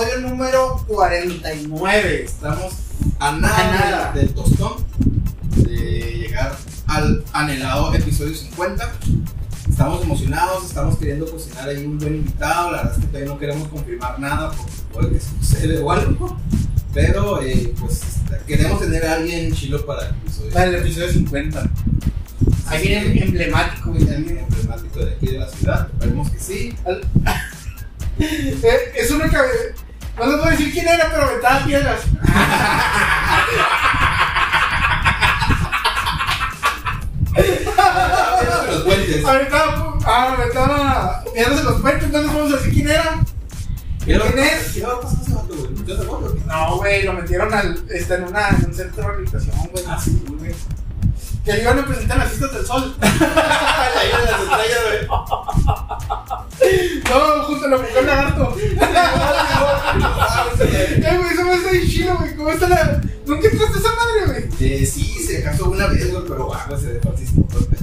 episodio número 49. Estamos a nada, A nada. del tostón de llegar al anhelado episodio 50. Estamos emocionados, estamos queriendo cocinar ahí un buen invitado. La verdad es que todavía no queremos confirmar nada porque puede que sucede o algo. Pero eh, pues queremos tener a alguien chilo para el episodio. Para el episodio 50. Ahí Así viene que- emblemático. Alguien emblemático de aquí de la ciudad. Esperemos que sí. Es una cabeza. No les voy a decir quién era, pero aventaba piedras. Los puentes. Aventaba, ah, aventaba piedras en los puentes. No les vamos a decir quién era. ¿Qué le ¿Quién es? No, güey, lo metieron al, está en, una, en un centro de rehabilitación, güey. Ah, sí, güey. Que le iban a presentar las fiestas del sol. Ahí en las estrellas, güey. No, junto a la mujer lagarto. Eh, güey, eso me está bien chido, güey. ¿Cómo está la.? ¿Nunca entraste esa madre, güey? Eh, sí, se casó una vez, güey, pero ah, güey, se así.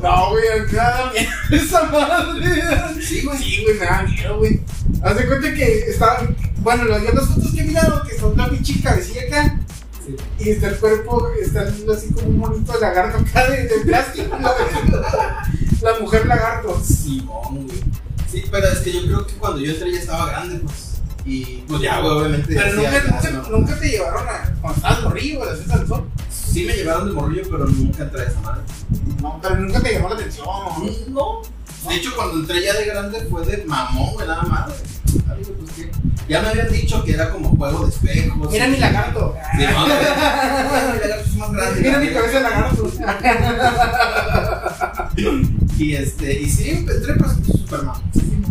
No, güey, miedo esa madre. Sí, güey. Sí, güey, me da miedo, güey. Haz de cuenta que está. Bueno, las fotos que he mirado, que son una pinche cabecilla acá. Sí. Y está el cuerpo, está así como un monito de lagarto acá de, de plástico. La, la mujer lagarto. Simón, güey. Sí, pero es que yo creo que cuando yo entré ya estaba grande, pues. Y pues ya, güey, obviamente. Pero nunca, ya, nunca, no. nunca te llevaron a. Cuando estabas morrillo, a la fiesta del sol. Sí me llevaron de morrillo, pero nunca entré a esa madre. No, pero nunca te llamó la atención. No. De hecho, cuando entré ya de grande fue de mamón, güey, nada más. güey. Güey, pues, ¿qué? Ya me habían dicho que era como juego de espejos. Mira mi lagarto. Sí, no, mi lagarto es más grande. Mira mi cabeza de lagarto. Y este, y sí, entré pues super mamoncísimo.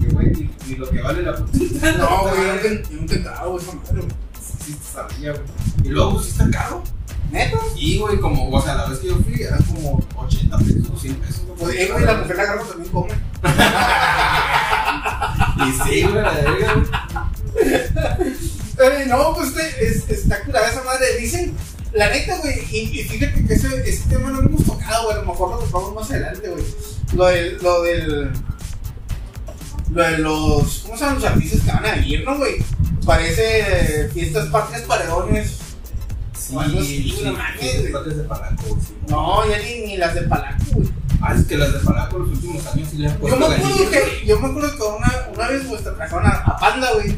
Que güey, ni, ni lo que vale la puta. No, güey, he entrado, güey, esa madre. Sí, te sabía, güey. Y luego, pues, sí está caro. ¿Neta? Y, güey, como, o sea, la vez que yo fui eran como 80 pesos o 100 pesos. Pues, güey, la mujer lagarto también come. Y sí, güey, la verga, güey. No, pues este, es, está curada esa madre. Dicen, la neta, güey, y, y fíjate que ese, ese tema no lo hemos tocado, güey. A lo mejor lo tocamos más adelante, güey. Lo del, lo del. Lo de los. ¿Cómo se llaman los artistas que van a venir, no, güey? Parece fiestas patrias paredones. Sí, sí, sí, sí. No, ya ni, ni las de Palaco, güey. Ah, es que las de Palaco los últimos años sí le han Yo puesto me acuerdo que, yo me acuerdo que una, una vez, pues, trajeron a, a Panda, güey.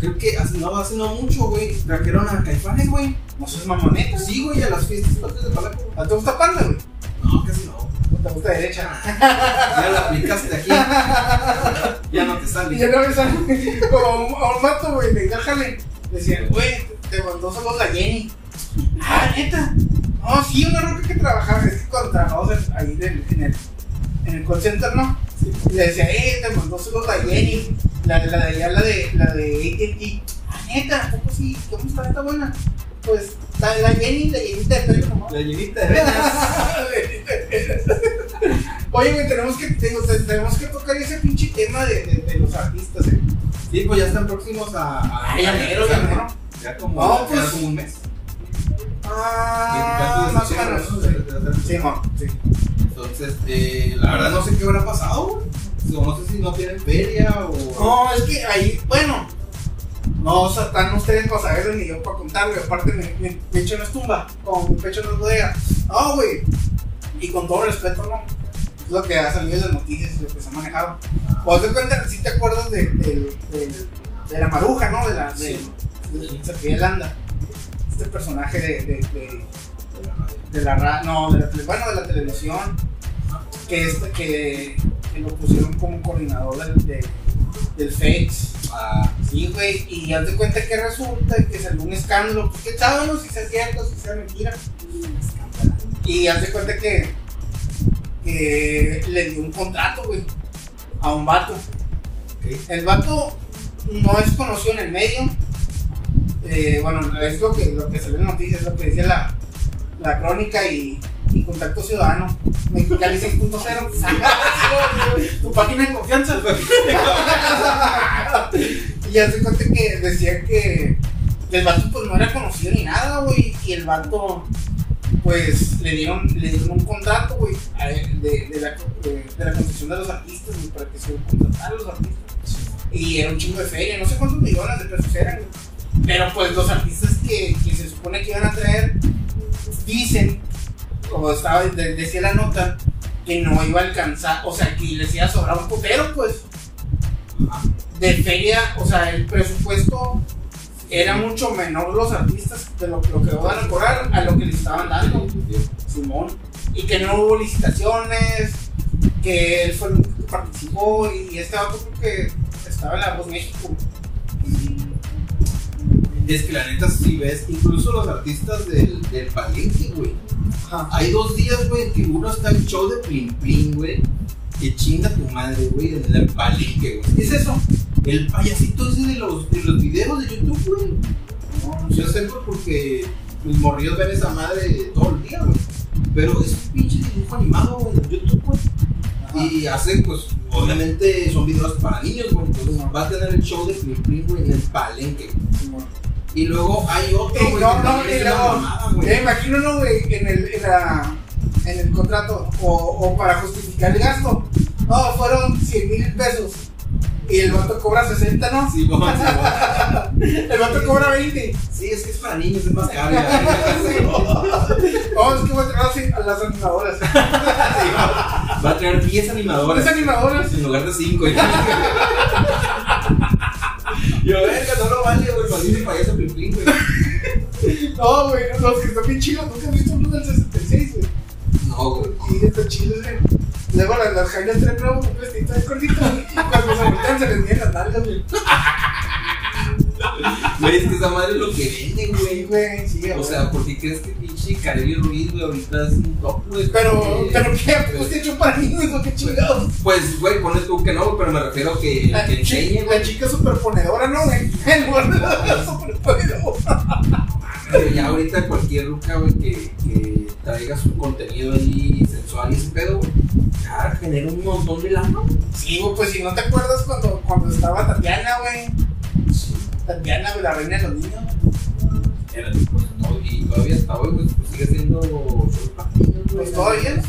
Creo que hace no, hace no mucho, güey. Trajeron a Caifanes, güey. No seas mamoneta. Sí, güey, a las fiestas patrias de Palaco. ¿A ¿Te gusta Panda, güey? No, casi no. ¿O te gusta derecha? Ya la aplicaste aquí. ya no te sale. ya no me sale como a un, a vato, güey, de. Decían, güey, te mandó solo la Jenny. Ah, neta. No, sí, una roca que trabajaba. Es que cuando trabajamos ahí del- en, el, en el call center, ¿no? Sí. Y le decía, eh, te mandó solo la Jenny. La, la de allá, la de, la de AT&T. Ah, neta, ¿a poco sí? ¿Cómo está esta buena? Pues, la, la Jenny, la llenita de pelo nomás. La llenita de venas. Oye, güey, tenemos que, tenemos que tocar ese pinche tema de, de, de los artistas, eh. Sí, pues ya están próximos a. a Ah, ya mero, ya. Ya como, No, ya pues- como un mes. Ah, 24 de más. De- de- de- Sí, sí. Entonces, eh, la verdad no sé qué habrá pasado, No sé si no tienen feria o. No, es que ahí, bueno, no o sea, están ustedes para saberlo ni yo para contarlo. Aparte, mi, mi pecho no es tumba, como mi pecho no es bodega. No, güey, y con todo respeto, ¿no? Es lo que ha salido en las noticias y lo que se ha manejado. O te cuenta, si te acuerdas de, de, de- de la maruja, ¿no? De la de, de, Sofía Landa. Este personaje de, de, de, de la ra- no, de la bueno, de la televisión. Que, este, que, que lo pusieron como coordinador del, de- del FEX. Ah, Sí, güey, y haz de cuenta que resulta que salió un escándalo, pues que sabemos si sea cierto, si sea mentira. Y haz de cuenta que, que le dio un contrato, güey, a un vato. El vato no es conocido en el medio. Eh, bueno, es lo que, lo que salió en noticias, lo que decía la, la crónica y, y Contacto Ciudadano. Mexicali 6.0. tu página de confianza. y ya se cuenta que decía que el vato pues no era conocido ni nada, güey. Y el vato pues le dieron, le dieron un contrato, güey, de, de, la, de, de la concesión de los artistas, güey, para que se contratara a los artistas. Y era un chingo de feria, no sé cuántos millones de pesos eran, güey. Pero pues los artistas que, que se supone que iban a traer dicen, como estaba, de- decía la nota, que no iba a alcanzar, o sea, que les iba a sobrar un putero, pues, de feria, o sea, el presupuesto era mucho menor los artistas de lo, que van a cobrar a lo que les estaban dando, Simón. Y que no hubo licitaciones, que él fue el que participó y este creo que estaba en la Voz México. Es que la neta, si ves, incluso los artistas del, del palenque, güey. Ajá. Hay dos días, güey, que uno está en show de Plin Plin, güey. Que chinga tu madre, güey, en el palenque, güey. ¿Qué es eso? El payasito ese de los, de los videos de YouTube, güey. No, Yo sé pues, porque mis morrillos ven esa madre todo el día, güey. Pero es un pinche dibujo animado, güey, en YouTube, güey. Ajá. Y hace, pues, obviamente son videos para niños, güey. Entonces va a tener el show de Plin Plin, güey, en el palenque. güey. Y luego hay otro, güey. no, no, luego, mamada, güey. ya imagino, ¿no, güey? En el, en, la, en el contrato, o, o para justificar el gasto. No, fueron 100 mil pesos. Y el vato cobra 60, ¿no? Sí, sí, bueno. El vato cobra 20. Sí, es que es para niños, es más caro. ya. Oh, es que voy a traer así a las animadoras. Va a traer 10 animadores. Las animadoras. En lugar de 5. Yo, verga, no lo vale, güey. Dice payaso Plin, güey. No, güey, los que están bien chilos. Nunca he visto uno del 66, güey. No, güey. Y están chilos, güey. Luego las, las jainas traen nuevo un vestido de cortito. Y cuando se voltean se les miran las nalgas, güey. Güey, es que esa madre es lo que venden, Sí, güey. güey, sí, O güey. sea, ¿por qué crees que pinche Carelli Ruiz, güey, ahorita es un top, güey? Pero, pero qué, pues te hecho para niños, ¿o qué chingados? Pues, güey, pones tú que no, pero me refiero que, La, que enseñe, güey. la chica superponedora, ¿no, güey? El gordo superponedora. Pero ya ahorita cualquier ruca, güey, que, que traiga su contenido ahí sensual y ese pedo, güey, ya genera un montón de lana. Sí, güey, pues si no te acuerdas cuando, cuando estaba Tatiana, güey. Tatiana, güey, la reina de los niños. Era, todo- y todavía hasta hoy, pues, pues, sigue siendo güey. Pues todavía.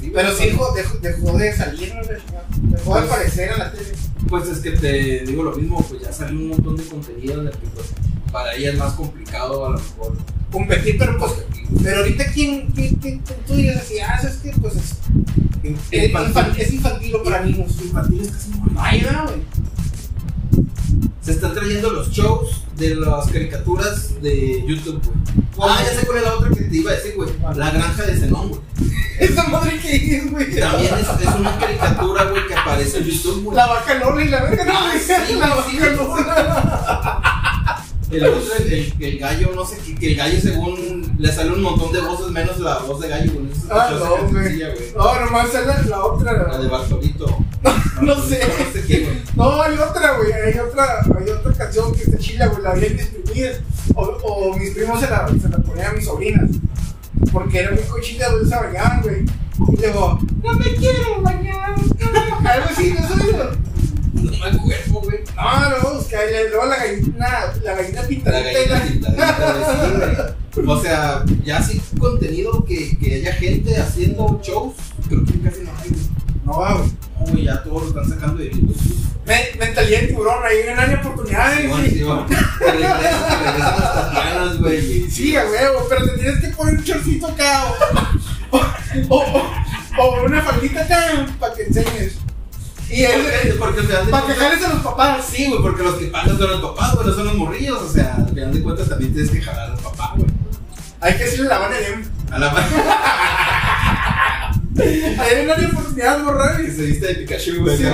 Sí, Pero güey, sí dejó, dejó, de salir. Dejó de Pues- aparecer en la tele. Pues es que te digo lo mismo, pues ya salió un montón de contenido en el que, pues, para ella es más complicado a lo mejor. Competir, pero pues. Pero ahorita, ¿quién, tú dirías así? Ah, es que, pues es. Es infantil, es infantil para niños. casi hay. No hay nada, güey. Se están trayendo los shows de las caricaturas de YouTube, güey. Ah, ya sé cuál es la otra que te iba a decir, güey. La granja de Zenón, güey. Esa madre que es, güey. También es, es una caricatura, güey, que aparece en YouTube, güey. La vaca Lola y la verga, no, Ah, güey. sí, la sí, vaca. Lola. El otro, el, el- el gallo, no sé, que, que el gallo según le sale un montón de voces, menos la voz de gallo, güey. Ah, no, güey. No, nomás es la, la otra. La de Bartolito. No sé. No sé qué, güey. No, hay otra, güey. Hay otra, hay otra canción que está chila, güey. La vi en mis primidas. O, o mis primos se la, se la ponían a mis sobrinas. Porque era muy cochita, güey. Se bañaban, güey. Y luego, no me quiero bañar. Algo así, no sé. No me acuerdo, güey. No, no, busca. Y luego la gallina, la gallina La pintadita. gallina pintadita. O sea, ya así contenido que, que haya gente haciendo shows, creo que casi no hay, güey. No, güey. No, güey, ya todos lo están sacando de YouTube. Me- Mentalidad de tiburón, ahí no hay oportunidades. Sí, güey. sí, las Tatianas, güey. Sí, a huevo, pero te tienes que poner un chorcito acá o, o, o- o una faldita acá para que enseñes. Y es, Porque, porque al final de para que jales a los papás. Sí, güey, porque los que pagan son los papás, güey, no son los morrillos. O sea, al final de cuentas también tienes que jalar al papá, güey. Hay que decirle la van a ir. A la Ahí no hay oportunidad, que se viste de Pikachu, güey. Sí.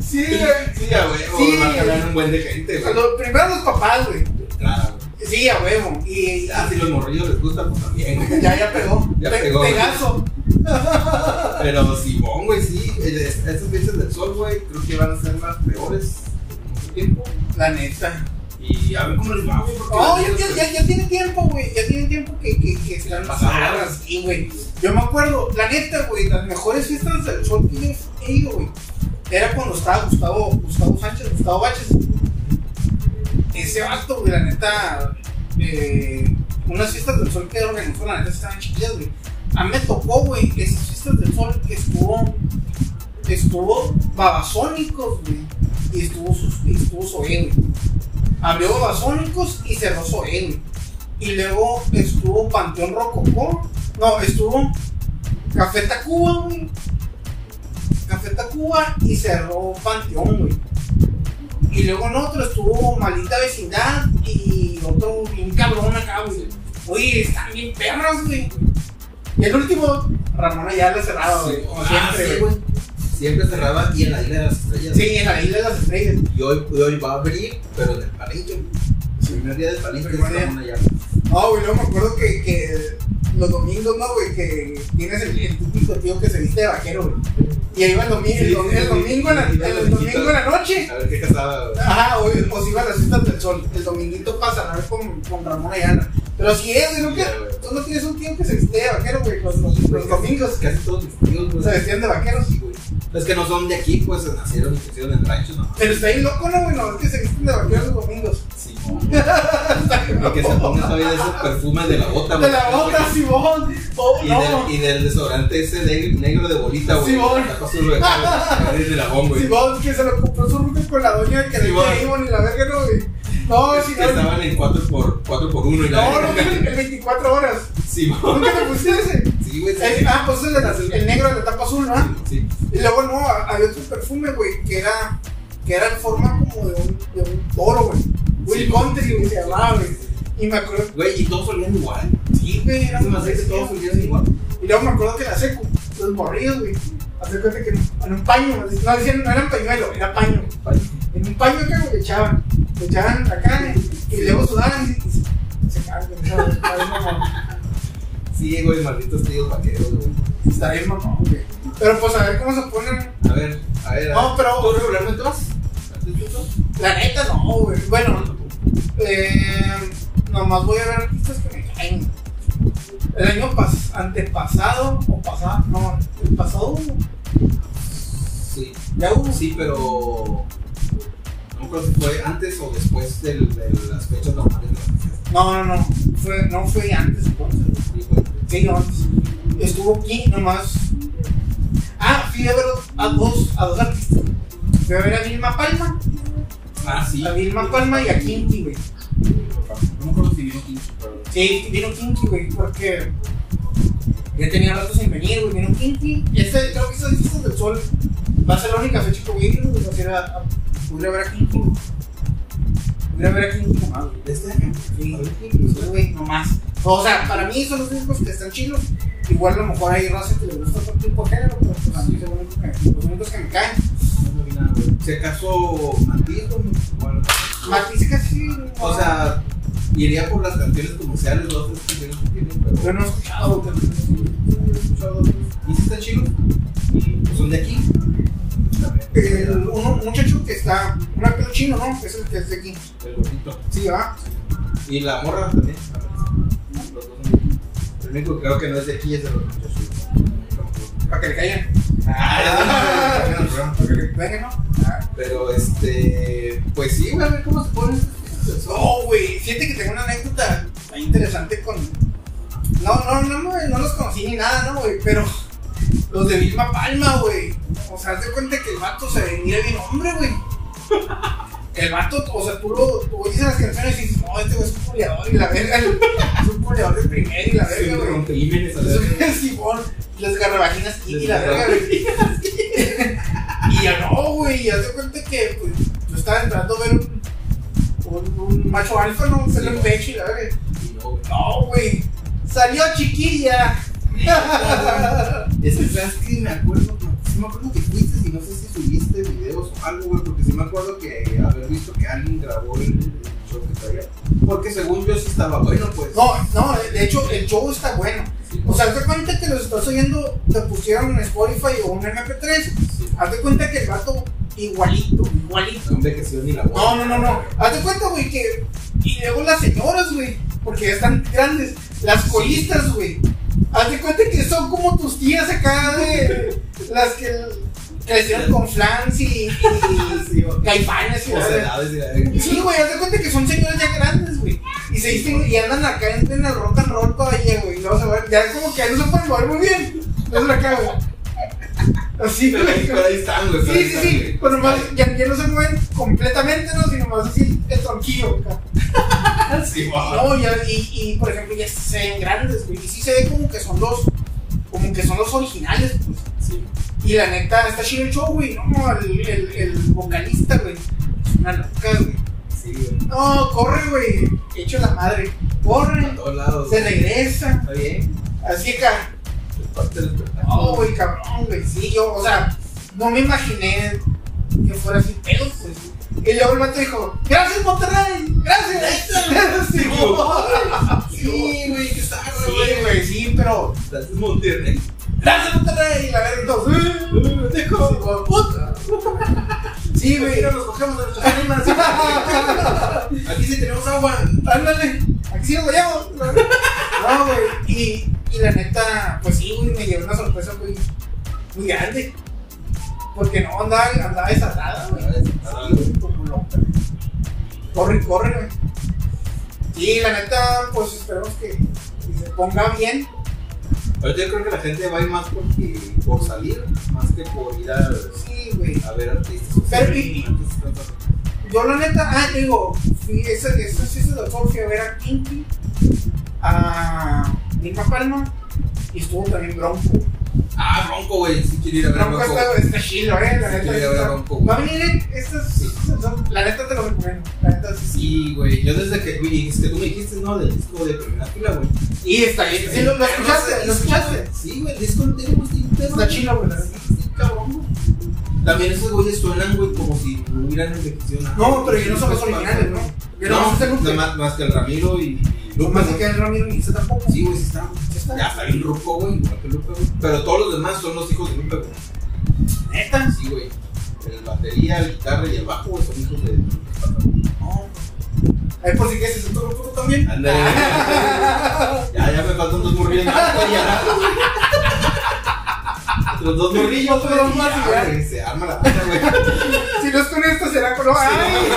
Sí, güey. Sí, a güey. Sí. Va a jalar un buen de gente, güey. los- Primero los papás, güey. Claro, güey. Sí, a huevo. Y Ah, si los morrillos les gusta, pues también, güey. ya, ya pegó. Ya Pe- pegó. Pegazo. Pero Simón, güey, sí. el- es- Estos meses del sol, güey, creo que van a ser las peores en mucho tiempo. La neta. Y a ver cómo les va, güey. No, ya, ya, ya, ya tiene tiempo, güey. Ya tiene tiempo que, que, que están largas. Sí, güey. Yo me acuerdo, la neta, güey, las mejores fiestas del sol que yo he ido, güey. Era cuando estaba Gustavo, Gustavo Sánchez, Gustavo Baches. Ese vato, güey, la neta. Eh, unas fiestas del sol que organizó, la neta estaban chiquillas, güey. a mí me tocó, güey, esas fiestas del sol que estuvo, estuvo Babasónicos, güey, y estuvo, y estuvo Zoé, güey. Abrió Babasónicos y cerró güey. Y luego estuvo Panteón Rococó, no, estuvo Café Tacuba, güey. Café Tacuba y cerró Panteón, güey. Y luego en otro estuvo Malita Vecindad y otro bien cabrón acá, güey. Oye, están bien perros, güey. Y el último, Ramón Ayala cerrado, güey. Como Ah, siempre, güey. Siempre cerraba y en la isla de las estrellas. Sí, en la isla de las estrellas. Y hoy, hoy va a abrir, pero en el palenque. El primer día del palenque Primer es día. Ramón Ayala. No, güey, luego me acuerdo que, que los domingos, ¿no, güey? Que tienes el, el típico tío que se viste de vaquero, güey. Y ahí va el domingo, el, Sí, dom- sí, el sí. domingo, en la, el domingo en la noche. A ver qué casaba, güey. Ajá, o, o si iba a las fiestas del sol. El dominguito pasa a ver con, con Ramón Ayala. Pero si es, güey, ¿no? Güey. tú no tienes un tío que se viste de vaquero, güey. Los, los, los domingos Casi todos mis tíos, güey. se vestían de vaqueros. Sí, güey. Es que no son de aquí, pues nacieron y crecieron en ranchos, ¿no? Pero está ahí loco, ¿no, güey? No, es que se visten de vaqueros los domingos. Sí, Y que se pongan todavía de esos perfumes de la bota, De la bota, Simón. Oh, Y, no. del, y del desodorante ese negro, negro de bolita, güey. Simón. La cosa de la bomba, güey. Simón, que se lo compró su ruta con la doña que le iba ni la verga, no, güey. No, si que no. estaban en 4 por, 4 por 1 y la No, no, el 24 horas. Simón. ¿Nunca te pusiste ese? Sí, güey. sí. El- ah, pues el, el negro de la tapa azul, ¿no? Sí. Y luego no, había otro perfume, güey, que era, que era en forma como de un, de un toro, güey. Will Sí. Country, güey, se llamaba, güey. Y me acuerdo, Güey, y todos olían igual. sí, güey, era hace que todos olían igual. Y luego me acuerdo que la secu, los morrillos, güey. Hace cuenta que en, en un paño, no decían, no era pañuelo, era paño. En un paño güey, le echaban, le echaban acá y, y luego sudaban y, y se, se mamón. Sí, güey, malditos tíos vaqueros, güey. Está bien mamón, güey. Pero pues a ver cómo se ponen. A ver, a ver. No, pero- ¿Tú regularmente vas? La neta no, güey. Bueno, eh, nomás voy a ver artistas que me caen. El año pas antepasado o pasado, no, el pasado Sí. ya hubo. Sí, pero. No me acuerdo si fue antes o después del- de las fechas normales. No, no, no. Fue, no fue antes entonces. Sí, no, antes. Estuvo aquí nomás. Ah, fui a ver a dos, a dos artistas. Fui a ver a Vilma Palma, Ah, sí. a Vilma Palma y a Kinky, güey. No me acuerdo si vino 15, pero. Sí, vino Kinky, güey, porque ya tenía rato sin venir, güey, vino Kinky. Este, creo que esas fiestas del sol va a ser la única fecha que voy a ir, güey, a, a a ver a Kinky, güey. Voy a ir a ver a Kinky nomás. ¿De este año? Güey, nomás. O sea, para mí son los únicos que están chilos. Igual a lo mejor hay raza que le gusta otro tipo de género, pero pues a mí son los únicos que, me caen. Si acaso Matiz, Matiz casi. o sea, iría por las canciones comerciales, dos tres canciones que tienen, pero. yo no he escuchado. ¿Y si está chido? Pues son de aquí. El, un muchacho que está, un actor chino, ¿no? Es el que es de aquí. El gordito. Sí, va. Y la morra también. Los dos. El único que creo que no es de aquí es de los muchachos. Para que le caigan. Ah, Para que le caigan, ¿no? Ah. Pero este. Pues sí, güey, a ver cómo se pone. No, güey. Fíjate que tengo una anécdota interesante con. No, no, no, no, no los conocí ni nada, ¿no, güey? Pero los de Vilma Palma, güey. O sea, haz de cuenta que el vato se mira bien hombre, güey. El vato, o sea, tú lo tú oyes en las canciones y dices, no, este güey es un culeador y la verga, es un culeador de primera y la Sí, verga, güey. rompehímenes, a ver. Es Simón, las garrabajinas y, y la verga, güey. Y ya no, güey, ya se cuenta que pues, yo estaba entrando a ver un, un, un macho alfa, ¿no? Se Sí, le pecho y la verga. Y no, güey. No, güey, salió chiquilla. Es que. Me acuerdo, sí me acuerdo que y no sé si subiste videos o algo, güey, porque sí me acuerdo que haber visto que alguien grabó el, show que traía. Porque según yo sí estaba bueno, pues. No, no, de hecho el show está bueno. Sí, O sea, haz de cuenta que los estás oyendo, te pusieron en Spotify o un MP3. sí. Haz de cuenta que el vato igualito, igualito. No envejeció ni la voz. No, no, no, no. Haz de cuenta, güey, que. Y luego las señoras, güey, porque ya están grandes. Las colistas, güey. Haz de cuenta que son como tus tías acá de. Las que crecieron con flans y. y güey. caifanes y la verga. Mocedades y la- Sí, güey, haz de cuenta que son señoras ya grandes, güey. Y se dicen, y andan acá en, en el rock and roll todavía, güey. Luego se van, ya como que no se pueden mover muy bien. No es güey. Así, Pero ahí, güey. pero ahí están, güey. pero Sí, sí, están, sí. güey. Pues nomás, ya, ya no se mueven completamente, ¿no? Sino más así el tronquillo. Sí, wow. No, ya, y, y por ejemplo, ya se ven grandes, güey. Y sí se ve como que son los, como que son los originales, pues. Sí. Y la neta, está chido el show, güey. No, el, el, el vocalista, güey. Es una loca, güey. Sí, güey. No, corre, güey. Hecho la madre. Corre, A todos lados. se regresa. Está bien. Así acá. Es parte del espectáculo. No, güey, cabrón, güey. Sí, yo, o sea, no me imaginé que fuera así pedo, pues. Y luego el mato dijo, gracias Monterrey, gracias. sí, güey. Sí, Sí, güey, sí, pero en Monterrey. Gracias Monterrey. Y la verga, entonces, Uh, Sí, güey, puta. Sí, güey. Nos cogemos de nuestras ánimas. Aquí sí tenemos agua. Ándale, aquí sí nos vayamos. No, güey. Y, y la neta, pues sí, güey, me llevé una sorpresa muy, muy grande. Porque no andaba, andaba desatada, güey. Sí, como loca. Corre, corre, güey. Sí, la neta, pues esperemos que, que se ponga bien. Ahorita yo creo que la gente va a ir más porque, por salir, más que por ir a, Sí, güey. a ver artistas. Pero, y- Yo la neta, ah, digo, fui, ese, ese, ese, ese doctor fui a ver a Kinky, a Nirma Palma, y estuvo también Bronco. Ah, Bronco, güey. Sí quiero ir a ver Bronco Bronco. está, está chilo, eh, la Sí, neta. quiero ir a ver está- Bronco. Va a venir, eh, estas, son- la neta te lo recomiendo. La neta sí, sí. Sí, güey. Yo desde que, güey, es que tú me dijiste, ¿no? Del disco de primera fila, güey. Y está bien, sí, lo, escuchaste, lo escuchaste. Sí, güey, el disco entero, güey, sí, entero, Está chilo, güey, Sí, sí, cabrón, güey. También esos güeyes suenan, güey, como si no hubieran envejecido nada. No, pero yo no son los originales, ¿no? Yo no, No, Lupe. más, más que el Ramiro y, y No Lupe. más que el Ramiro ni ese tampoco. Sí, güey, sí está. Ya está bien ruco, güey, igual que Lupe, güey. Pero todos los demás son los hijos de Lupe, güey. Neta. Sí, güey. El batería, el guitarra y el bajo, güey, son hijos de No. Ahí por si quieres, ¿es otro grupo también? Ándale. ya, ya me faltan dos morrillos más, güey, ya. Los dos morrillos, dos más, ya. güey, Se arma la banda, güey. Si no es con esto, será con. ¡Ay!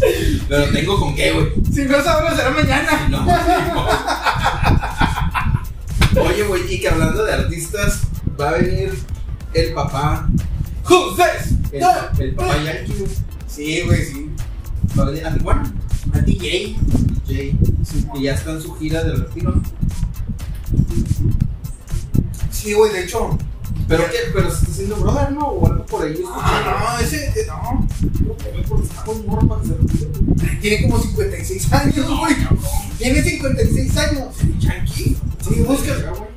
Pero tengo con qué, güey. Si no es ahora, será mañana. No, no. Oye, güey, y que hablando de artistas, va a venir el papá. Who's this? El, el papá Yankee. Sí, güey, sí. Va a venir a Tijuana. A DJ. DJ. Y ya está en su gira de retiro. Sí, güey, de hecho. ¿Pero qué? ¿Pero se está haciendo brother, no? O algo por ahí. Ah, no, ese. eh, No. Porque está con morro para que. Tiene como 56 años, güey. Tiene 56 años. Yankee. Sí, búscalo. Güey.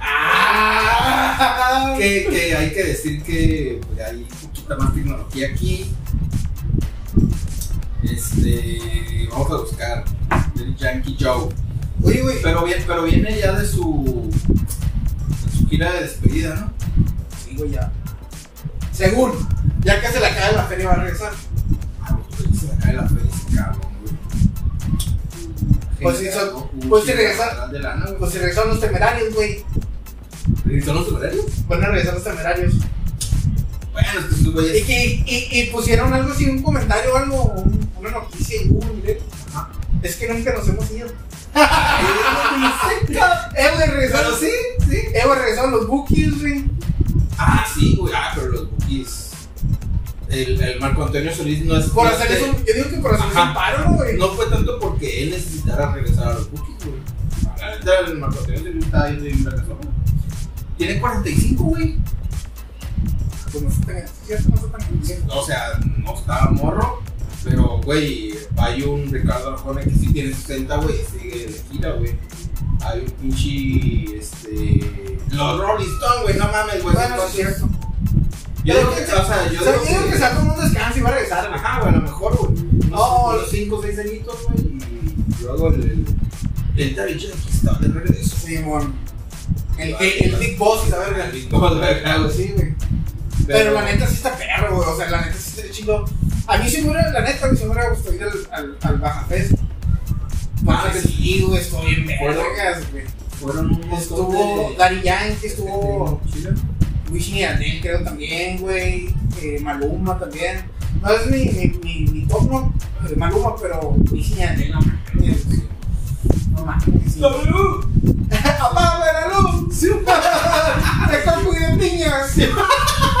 Ah. que, que hay que decir que pues, hay poquita más tecnología aquí. Este, vamos a buscar el Yankee Joe. Oye, güey. Pero, bien, pero viene ya de su, gira de despedida, ¿no? Sí, güey, ya. Según. Ya que se le acaba la feria, va a regresar. Ah, pues se le cae la feria ese cabrón, güey. Pues Gente, son- ¿no? pues sí Un regresa- chingo de lana, güey. Pues se regresaron los temerarios, güey. ¿Regresaron los temerarios? A regresar los temerarios. Bueno, es que esos Y, que, y, y pusieron algo así, un comentario o algo, un- una noticia y hubo un directo. Ajá. Es que nunca nos hemos ido. Eh, güey, regresaron. Sí, sí. Eh, güey, regresaron los bookies, güey. Ah, sí, güey. Ah, pero los bookies. El, el Marco Antonio Solís no es. Por hacer es eso, yo digo que por hacer un paro, ¿no, güey. No fue tanto porque él necesitara regresar a los bookies, güey. El Marco Antonio Solís está ahí de Venezuela. Tiene 45, güey. Pues no. O sea, no está morro. Pero, güey, hay un Ricardo Arjona que sí tiene 60, güey, sigue de gira, güey. Hay un pinche, este... Los Rolling Stones, güey, no mames, güey. Bueno, sí es cierto. Yo digo que, o sea, yo O sea, digo que se tomar un descanso y va a regresar. Ajá, güey, a lo mejor, güey. No, Unos 5 o 6 añitos, güey, y luego el... El, el Yankee está de regreso. Sí, mon. El, el, el Big Boss, la verga. El Big Boss. Sí, güey. Pero la neta sí está perro, güey. O sea, la neta sí está chido. A mí sí me hubiera, la neta, güey, sí me hubiera gustado ir al, al, al Baja Fest. Ah, Porque sí, güey, estuvo bien vergas, güey. Fueron un Estuvo. Daddy Yankee, estuvo. Wisin y Yandel, creo también, güey. Eh, Maluma también. No es mi, mi, mi, mi top, no, Maluma, pero Wisin y Yandel, no mames. No mames. sí. ¡Apaga la luz! ¡De campo y de piñas!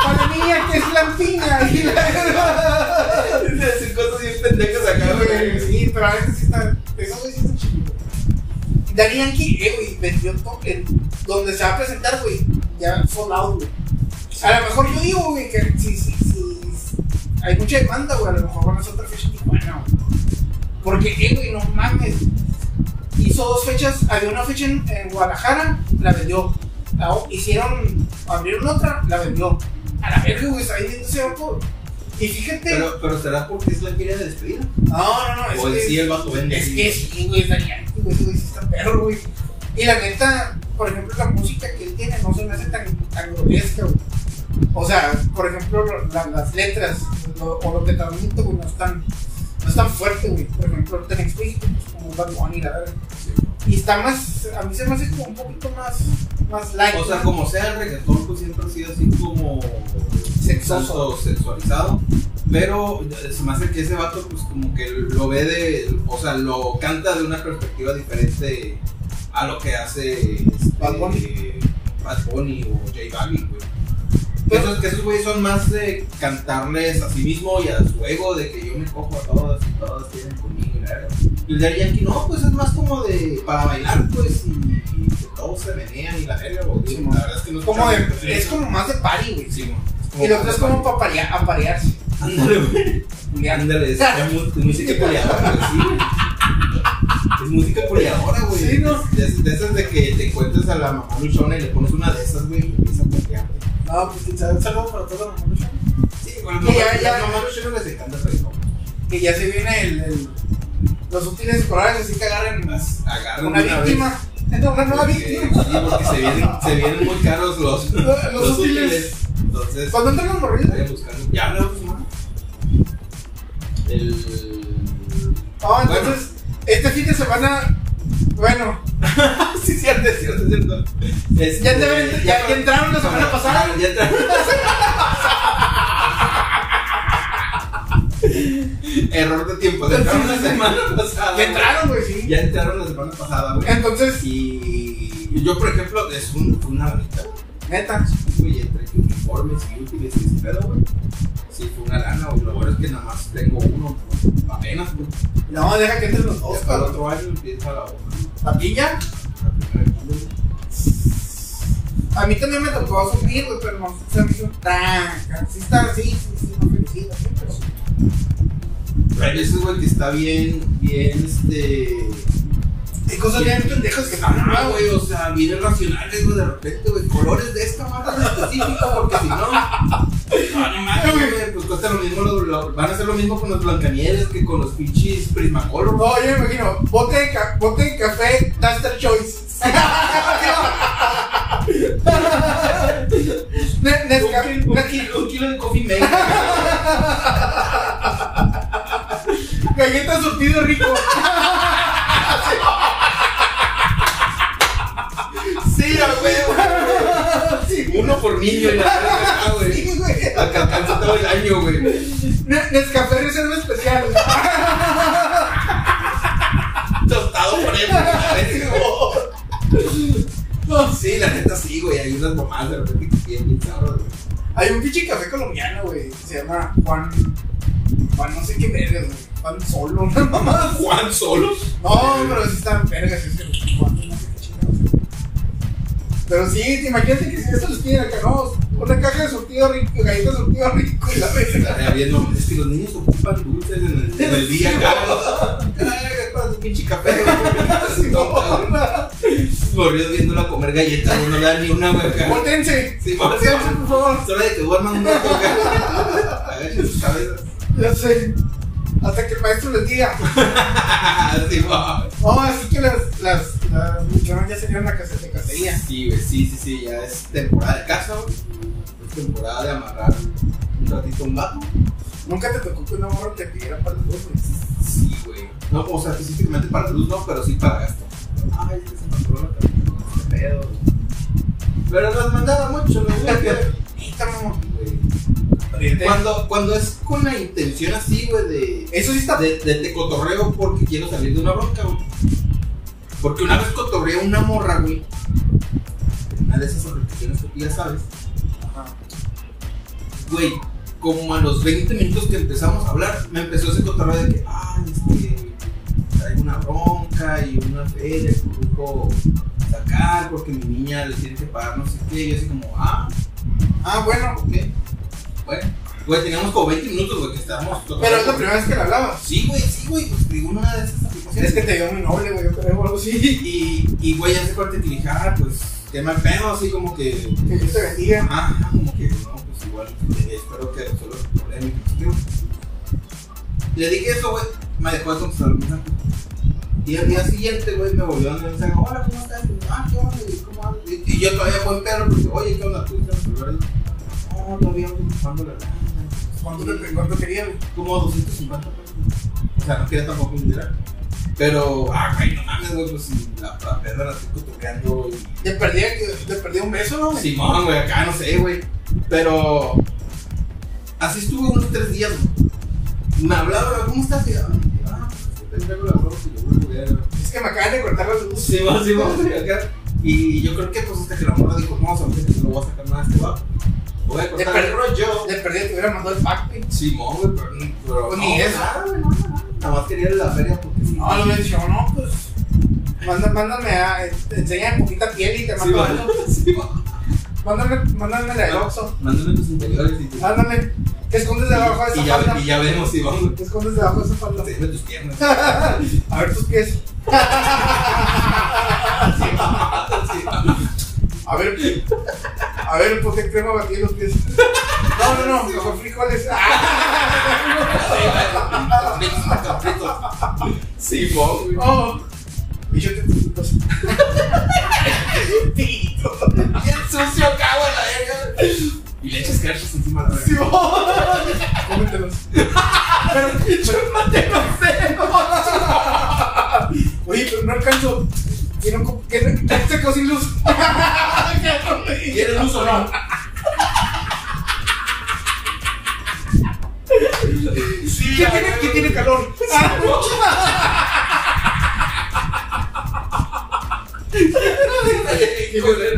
¡Para la niña que es la piña! Y la- Decir cosas bien pendejas acá, güey. Sí, pero a veces sí está. Eso güey sí está chido. Daddy Yankee, eh, güey, vendió todo. En donde se va a presentar, güey, ya sold güey. A lo mejor yo digo, güey, que si, si, si hay mucha demanda, güey, a lo mejor van a hacer otra fecha Tijuana, güey. Porque, eh, güey, no mames. Hizo dos fechas, había una fecha en, Guadalajara, la vendió. Hicieron, abrieron otra, la vendió. A la verga, güey, está vendiendo ese vato. Y fíjate. Pero, pero será porque es la gira de despedida. no, no, no, es O que- sí el vato vende. es que sí, güey, es Yankee, güey, güey sí está perro, güey. Y la neta, por ejemplo, la música que él tiene no se me hace tan, tan grotesca, güey. O sea, por ejemplo, la- las letras lo- o lo que transmite, güey, no es tan, no es tan fuerte, güey. Por ejemplo, Ten Explícito, pues, como Bad Bunny, la verdad. Y está más, a mí se me hace como un poquito más, más light. O sea, como sea el reggaetón, pues siempre ha sido así como Sexoso. sexualizado. Pero eh, se me hace que ese vato, pues como que lo ve de. O sea, lo canta de una perspectiva diferente a lo que hace este, Bad Bunny. Bad Bunny o J Balvin, güey. Pero- esos, que esos güeyes son más de cantarles a sí mismo y a su ego, de que yo me cojo a todas y todas quieren conmigo y la verdad. Y el de Yankee no, pues es más como de para bailar, pues, y, y todos se menean y la verga, güey. Sí, la verdad es que no como de, es como más de party, güey. Sí, Y lo otro es como para parear, aparearse. Ándale, güey. Ándale, es, es es música poliadora, güey, sí. Es música poliadora, güey. Sí, ¿no? De, esas- de esas de que te encuentras a la mamá luchona y le pones una de esas, güey, y empieza a pelear. No, pues un saludo para todos los mamás. Sí, güey, Que ya- ya- a las mamás luchonas les encanta el. Que ya se viene el- los útiles escolares, así que agarren Las agarran una una víctima. Una nueva víctima. Sí, porque se vienen, se vienen muy caros los, Los los útiles. útiles. Entonces, Cuando entran los morrillos. Ya hablamos, ¿no? El. Ah, entonces, este fin de semana, bueno, sí, cierto, es cierto, es cierto. Este, ya, te- ya- ya entraron la semana pasada. Ya entraron. Error de tiempo, ya entraron la semana pasada. Ya entraron, güey, sí. Ya entraron la semana pasada, güey. Entonces, Y yo, por ejemplo, es un, una güey. neta, güey, entre uniformes y útiles y ese pedo, güey. Sí, fue una lana, güey. Lo bueno es que nada más tengo uno, apenas, güey. no, deja que entren los dos, para el otro año empieza la otra. ¿También ya? La primera. A mí también me tocó subir, güey, pero no se me hizo tan. Sí, está, sí, sí, sí, no felicito, sí, pero. Pero hay veces, güey, que está bien, bien, este. Hay cosas bien pendejas que no, Ah, güey, o sea, bien irracionales, güey, de repente, güey, colores de esta marca en específico, porque si no. No, no mames, güey, pues cuesta lo mismo, lo- lo- van a hacer lo mismo con los Blancanieves que con los pinches Prismacolor. No, yo me imagino, bote de, ca- bote de café, Duster Choice. Un kilo- de coffee mate. Galleta surtido rico. Sí, a huevo. Sí, Uno por niño y la verga, güey. sí, güey. Acá alcanza todo el año, güey. Ne- Nescafé reserva especial. Tostado por él. Sí, la neta sí, güey. Hay unas mamás de repente que tienen bien cabros, güey. Hay un pinche café colombiano, güey. que Se llama Juan. Juan no sé qué vergas, güey. Juan Solo, una mamá. Juan solo. No, pero sí están vergas ese Juan, no sé qué chingados. Pero sí, te imagínate que si eso les piden acá, no, una caja de surtido rico, galletas de surtido rico y la bien, no, es que los niños ocupan dulces en el, en el día, cabrón. Para tu pinche café, Sí, güey. no, Morridos viéndolo a comer galletas, no le dan ni una, güey. Voltense. Sí, Voltense, por favor. Es hora de que duerman un rato. Agachen sus cabezas. Ya sé. Hasta que el maestro les diga. Sí. No, así que las, las, las luchonas ya serían la casa de cacería. Sí, güey, sí, sí, sí, ya es temporada de güey. Es temporada de amarrar un ratito un vato. Nunca te tocó que una morra te pidiera para dos, güey. Sí, güey. No, o sea, específicamente para luz, no, pero sí para gasto. Ay, que se me atoró la camisa, este pedo. Pero nos mandaba mucho, ¿no, güey? Mamá. Güey. Cuando, cuando es con la intención así, güey, de, Eso sí está. de, de, de cotorreo porque quiero salir de una bronca, güey. Porque una vez cotorreé a una morra, güey. Una de esas repeticiones que tú ya sabes. Ajá. Güey, como a los 20 minutos que empezamos a hablar, me empezó ese cotorreo de que, ah, este, traigo una bronca y una feria que ocupo sacar porque mi niña le tiene que pagar no sé qué. Y yo así como, ah, Ah, bueno. ok. Bueno, güey, teníamos como 20 minutos, güey, que estábamos Pero es la primera vez que le hablabas. Sí, güey, sí, güey, pues te digo una de esas aplicaciones. Es que te dio muy noble, güey, yo creo, o algo así. Y, y güey, hace cuenta que dije, ah, pues, qué mal pedo, así como que. Que Dios te bendiga. Ah, como que, no, pues igual, eh, espero que resuelva el problema y. Le dije eso, güey, me dejó de contestar el mensaje. Y al día siguiente, güey, me volvió a mandar mensaje, hola, ¿cómo estás? Y, Ah, ¿qué onda? Y, ¿Cómo andas? Y, y yo todavía buen perro, porque, oye, ¿qué onda? ¿Tú? No, todavía ando ocupando la. ¿Cuánto, ¿Cuánto quería, como 250 pesos. O sea, no quería tampoco un dinero. Pero, ah, güey, no mames, güey, pues la, la perra la estoy cotoqueando y. Te perdí, te perdí un beso, ¿no? Simón, güey, acá no sé, güey. Pero. Así estuve unos tres días, güey. Me hablaba, ¿cómo estás? Y, ah, pues te traigo la ropa y yo, güey, güey. Es que me acaban de cortar la luz. Simón, Simón, güey, acá. Y yo creo que, pues, hasta que la morra dijo, no, sabes que no voy a sacar nada este vato. Voy a Te el rollo. De perdí, te hubiera mandado el pack, güey. Simón, güey, pero, pero Pues no, ni eso. nada, güey, no, no, no. Nada más quería ir a la feria porque sí. No, lo hubiera dicho, no, pues. Manda, mándame a. Te enseña poquita piel y te mando algo. Sí. Mándame, mándame la del Oxxo. Mándame tus interiores y, Mándame. ¿Qué escondes debajo de y, esa ya, falda? y ya vemos si vamos. ¿Qué escondes debajo de esa falda? Enséñame tus piernas. A ver tus pies. Sí. A ver. A ver, ponte crema batida en los pies. No, no, no, mejor frijoles. Simón, güey. Oh. Y yo te pitos. Pito. Bien sucio, cago en la verga. Y le echas crachos encima de la Sí, verga. oh. Cómetelos. Pero chúpatelos, Oye, pero no alcanzo. Que se quedó sin luz. ¿Quieres luz o no? Sí, ¿Qué tiene, ¿Qué tiene calor?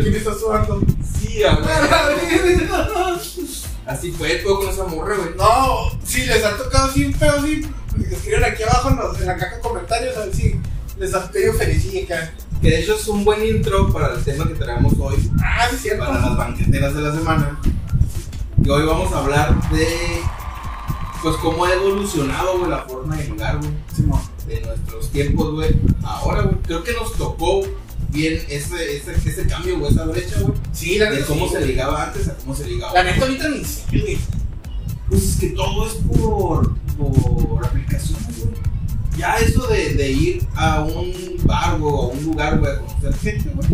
¿Quién está sudando? Sí, a. Así fue, todo con esa morra, güey. No, si les ha tocado así un pedo así, escriban aquí abajo en, la caja de comentarios a ver si les ha pedido felicita. Que de hecho es un buen intro para el tema que traemos hoy. Ah, sí, es cierto. para las banqueteras de la semana. Y hoy vamos a hablar de pues cómo ha evolucionado güey, la forma de ligar, güey, de nuestros tiempos, güey. Ahora, güey, creo que nos tocó bien ese, ese, ese cambio, güey, esa brecha, güey. Sí, la De neta. cómo sí, se güey. ligaba antes a cómo se ligaba. La neta ahorita ni sé, güey. Pues es que todo es por, por aplicaciones. Ya eso de, de ir a un bar, o a un lugar, güey, a conocer gente, güey.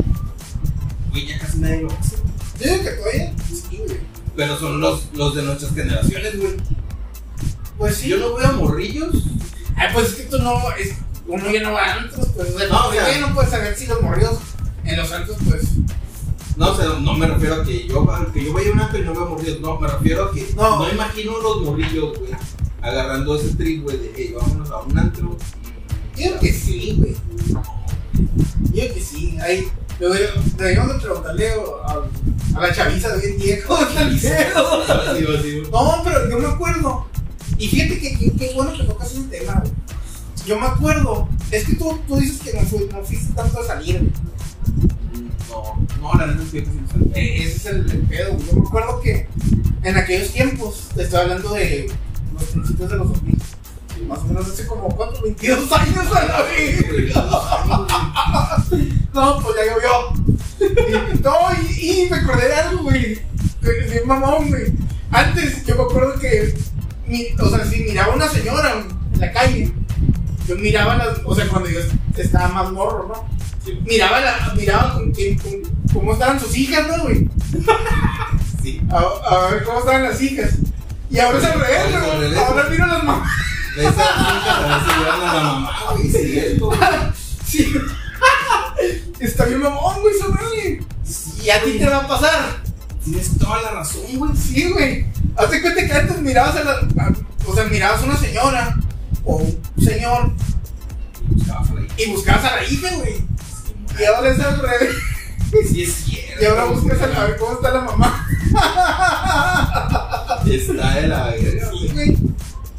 Güey, ya casi nadie lo hace. Yo digo que todavía sí, güey. Pero son los, los de nuestras generaciones, güey. Pues sí. Yo no veo a morrillos. Ay, pues es que tú no. Es, uno ya no va a antros, pues. No, no, o sea- no puedes saber si los morridos en los antros, pues. No, o sea, no me refiero a que yo, que yo vaya a un antro y no veo morrillos. No, me refiero a que No. no, imagino los morrillos, güey, agarrando ese trip, güey, de, hey, vámonos a un antro. Yo que sí, güey. Yo que sí. Ahí. Deberíamos de preguntarle a, a la chaviza de vez. Así, así, güey. No, pero yo me acuerdo. Y fíjate que que- bueno que tocas ese tema, güey. Yo me acuerdo. Es que tú, tú dices que no, fui- no fuiste tanto a salir, güey. No, no, la neta es que. Eh, Ese es el, el pedo, güey. Yo me acuerdo que en aquellos tiempos, te estoy hablando de los principios de los 2000. Más o menos hace como, ¿cuántos? 22 años a la vez. No, pues ya llovió. Y, no, y, y me acordé de algo, güey. De mamón, güey. Antes, yo me acuerdo que, mi- o sea, si miraba a una señora en la calle, yo miraba las, o sea, cuando yo estaba más morro, ¿no? Sí, Miraba, la, miraba con, cómo estaban sus hijas, ¿no, güey? sí. A, a ver cómo estaban las hijas. Y ahora es al revés, güey. Ahora miro a las mamás. De nunca a la mamá, güey, sí. Está bien mamón, güey, güey. Sí, Y a ti te va a pasar. Tienes toda la razón, güey. Sí, güey. Hazte cuenta que antes mirabas a la. a- o sea, mirabas a una señora o un señor Y buscabas a la hija. y buscabas a la hija, güey. Y ahora es al revés. Sí, es cierto. Y ahora buscas a la cómo está la mamá. Está de la verga, Sí, güey.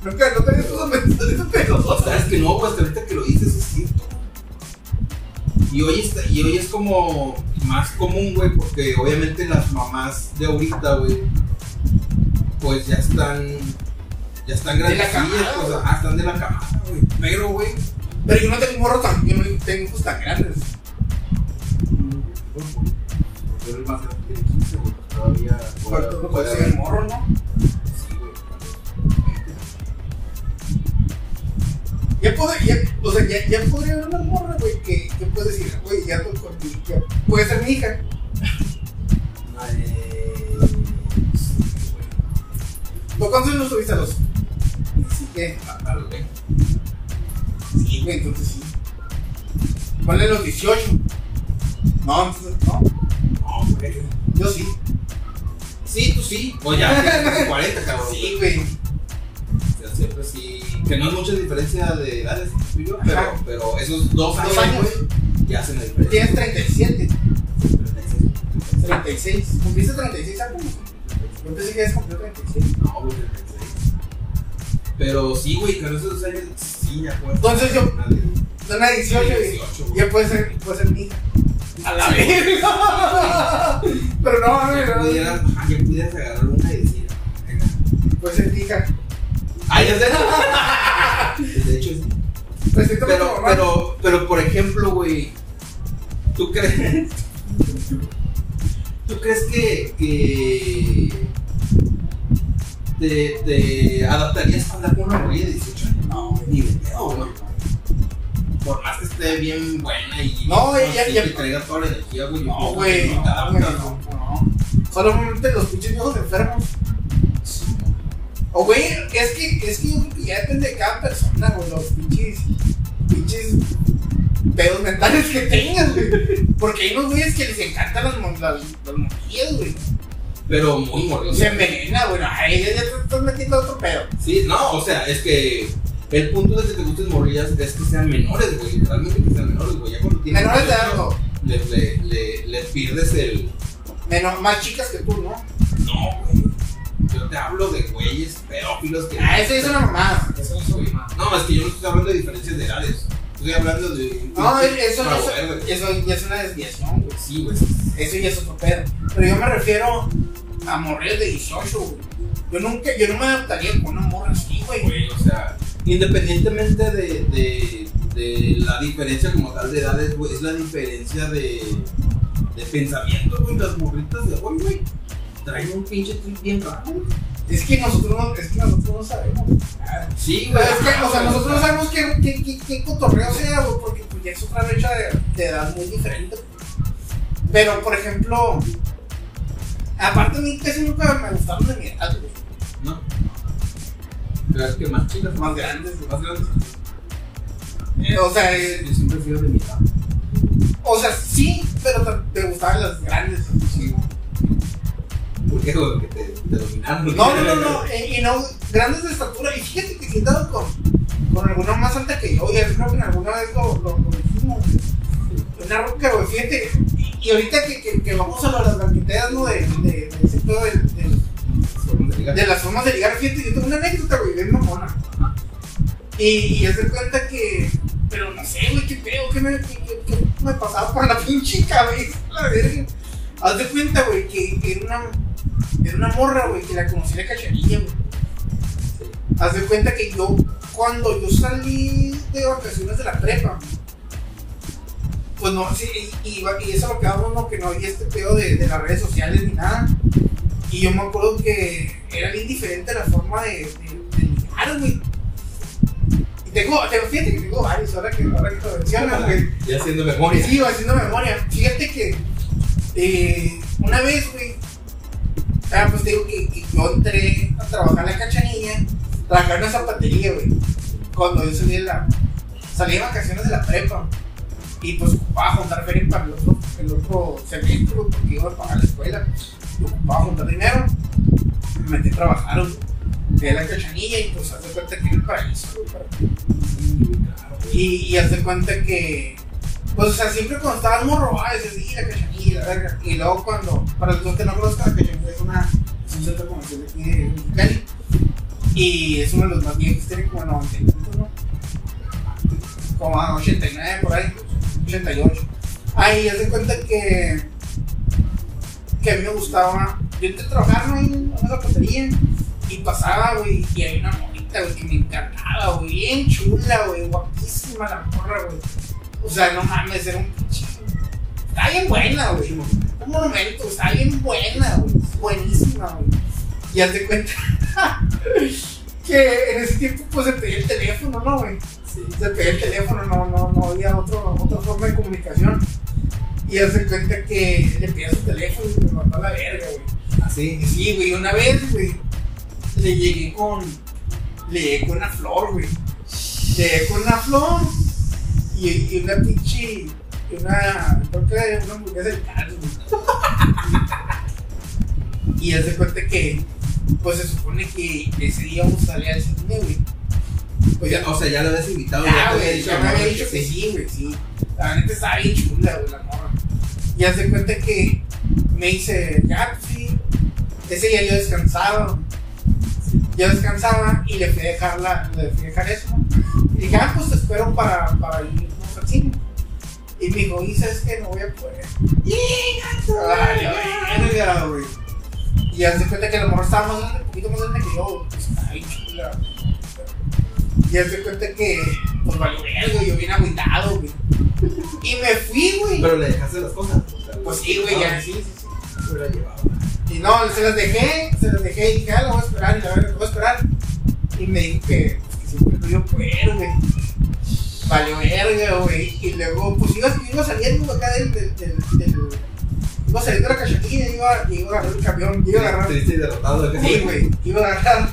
Nunca, no te habías puesto a pensar eso, pero. Sabes que no, pues ahorita que lo dices es cierto. Y hoy, está, y hoy es como más común, güey, porque obviamente las mamás de ahorita, güey, pues ya están. Ya están De la grandes, camada, pues ajá, están de la camada, güey. Pero, güey. Pero yo no tengo morro tan. Yo no tengo hijos tan grandes. Yo el más grande tiene 15, güey. Todavía. ¿Cuánto puede ser el morro, no? Ya puede, ya, o sea, ya, ya podría haber una morra, güey, que, que puede decir, güey, ya, con mi- ya puede ser mi hija. ¿Tú cuántos años tuviste a los? Así que, A- a los 20. sí, güey, entonces sí. Ponle los 18. No, entonces, no. No, güey. Yo sí. Sí, tú sí. O ya tienes 40, cabrón. Sí, güey. O sea, siempre sí. Que no es mucha diferencia de edades, pero, pero esos dos años, años. ya hacen la diferencia. Tienes 37, 36. 36. ¿Cumpliste 36 años? Yo pensé que ya cumplió 36. No, güey, 36. Pero sí, güey, con esos dos años, sí, ya puedes. Entonces yo- Son las 18, güey. 18, güey. Ya puede ser, puede ser mi hija. A la verga. Pero no, no. ajá, ya pudieras agarrar una y decir, venga. Puede ser mi hija. Ah, ya sé. De hecho, sí. Tu Pero, pero, pero, por ejemplo, güey, ¿tú crees? ¿Tú crees que, que te, te adaptarías a andar con una morrilla de 18 años? No, Ni de pedo, güey. Por más que esté bien buena y No, y ya- que traiga toda la energía, güey. No, güey, no, güey, no, no. Solamente los pinches viejos enfermos. O, güey, es que, es que yo creo que ya depende de cada persona, güey, los pinches, pinches pedos mentales que tengas, güey. Porque hay unos güeyes que les encantan las, mon- las, las montillas, güey. Pero muy morrillo. Se envenena, güey. Ay, ya, ya te estás metiendo otro pedo. Sí, no, o sea, es que el punto de que te gusten morrillas es que sean menores, güey. Realmente que sean menores, güey. Ya cuando tienes Menores de 18, algo. Le, le, le, le pierdes el. Menos, más chicas que tú, ¿no? No, güey. Yo te hablo de güeyes pedófilos que. Ah, eso es una mamada. Eso es una mamada. No, es que yo no estoy hablando de diferencias de edades. Estoy hablando de. No, eso, eso, verde. eso ya es una desviación, güey. Sí, güey. Eso ya es otro pedo. Pero yo me refiero a morrer de 18, güey. Yo nunca, yo no me adaptaría con una morra así, güey. Güey, o sea, independientemente de, de, de la diferencia como tal de edades, güey, es la diferencia de, de pensamiento, güey. Las morritas de hoy, güey, traen un pinche trip bien raro. Es que nosotros no, es que nosotros no sabemos. Sí, güey. es que, o sea, nosotros no sabemos qué, qué, qué, qué cotorreo sea, güey, porque pues ya es otra brecha de, de edad muy diferente. Pero, por ejemplo, aparte a mí casi nunca me gustaron de mi edad, güey. No. Pero es que más chicas, Más grandes, güey. más grandes. Eh, O sea, Yo siempre fui de mi edad. o sea, sí, pero te, te gustaban las grandes. Sí. ¿Por qué, güey? Que te, te dominaron. No, no, no, no, eh, y no, grandes de estatura. Y fíjate que he estado con, con alguna más alta que yo, y creo que en alguna vez lo, lo, lo dijimos. Una roca, güey, fíjate. Y, y ahorita que, que, que vamos a las banqueteas, ¿no? De, de, de ese pedo del- de las formas de ligar, fíjate, yo tengo una anécdota, güey, bien mamona. Y, y de cuenta que, pero no sé, güey, qué pedo, qué me, qué, qué- qué me pasaba por la pinche cabeza, la verga. Haz de cuenta, güey, que era una, era una morra, güey, que la conocí de cacharilla, güey. Haz de cuenta que yo, cuando yo salí de vacaciones de la prepa, pues no, sí, y, y, y eso lo que hablamos, no, que no había este pedo de, de las redes sociales ni nada. Y yo me acuerdo que era bien diferente la forma de, de, ligar, güey. Y tengo, tengo, fíjate que tengo varios, ahora que, ahora que lo mencionas, güey. Ya haciendo memoria. Sí, haciendo memoria. Fíjate que eh, una vez, güey, ah, pues digo que, yo entré a trabajar en la cachanilla, trabajar en una zapatería, güey. Cuando yo salí de la. Salí de vacaciones de la prepa. Y pues ocupaba juntar feria para el otro, el otro semestre, porque iba a pagar la escuela. Y ocupaba juntar dinero. me metí a trabajar, güey. De la cachanilla y pues haz de cuenta que era el paraíso. Y, y haz de cuenta que, pues, o sea, siempre cuando estabas morro, ah, decías, sí, la cachanilla, la verga. Y luego cuando, para los que no conozcan, la cachanilla es, una, es un centro comercial aquí de Mexicali. Y es uno de los más viejos, tiene como 90 minutos, ¿no? Como a 89 por ahí, 88. Ahí, haz de cuenta que, que a mí me gustaba, yo entré a trabajar en una zapatería y pasaba, güey, y hay una morrita, güey, que me encantaba, güey, bien chula, güey, guapísima la morra, güey. O sea, no mames, era un pinche. Está bien buena, güey. Un monumento, está bien buena, güey. Buenísima, güey. Y haz de cuenta que en ese tiempo, pues se pedía el teléfono, ¿no, güey? Sí. Se pedía el teléfono, no, no, no había otro, otra forma de comunicación. Y haz de cuenta que le pedía su teléfono y me mandó a la verga, güey. Así. Y sí, güey, una vez, güey, le llegué con. Le llegué con una flor, güey. Llegué con una flor y, y una pinche. y Una. Creo que era una hamburguesa de carne. Y haz de cuenta que. Pues se supone que ese día vamos a salir al cine, güey. Pues ya, O sea, ya lo habías invitado. ya, había güey, ya me había dicho que sí, güey, sí. La neta estaba bien chula, güey, la morra. Y hace cuenta que me dice, ya, pues sí. Ese día yo descansaba. Yo descansaba y le fui a dejar, la, le fui a dejar eso. Y dije, ah, pues te espero para, para irnos al cine. Y me dijo, y sabes que no voy a poder. Ay, verga, güey. Y hace cuenta que la morra estaba más grande, un poquito más grande que yo. Pues. Y hace cuenta que, pues valió verga, yo bien agüitado, güey. Y me fui, güey. Pero le dejaste las cosas. Pues sí, güey, ya, sí, sí, sí. Se hubiera llevado. Y no, se las dejé, se las dejé y dije, ah, lo voy a esperar, y la verdad, lo voy a esperar. Y me dijo que siempre poder, güey. Valió verga, güey. Y luego, pues iba, iba saliendo acá del, del, del, del- Iba saliendo de la cachanilla, iba, iba a agarrar el camión, iba a agarrar. Triste y derrotado. Sí, güey, iba a agarrar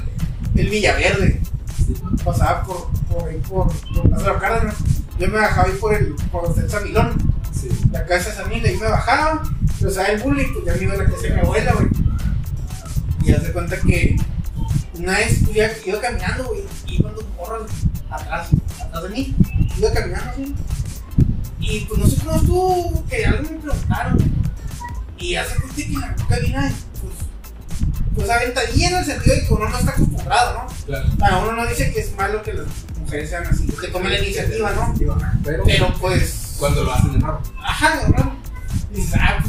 el Villaverde. Sí. Pasaba por, por ahí, por, por Lázaro Cárdenas. Yo me bajaba ahí por el, por el San Milón. Sí. la casa de esa amiga y me bajaba, pero sabía el bullying, pues ya me iba a la casa de mi abuela, güey. Y hace cuenta que una vez ya iba caminando, güey, y iban morras atrás, atrás de mí, iba caminando así. Y pues no sé cómo estuvo, que algo me preguntaron. Y hace cuenta que en la cabina, pues, pues aventadilla en el sentido de que uno no está acostumbrado, ¿no? Claro. Bueno, uno no dice que es malo que las mujeres sean así, que tomen la iniciativa, ¿no? Pero, Pero pues. cuando lo hacen es raro. Ajá, ¿no? Dices, ah,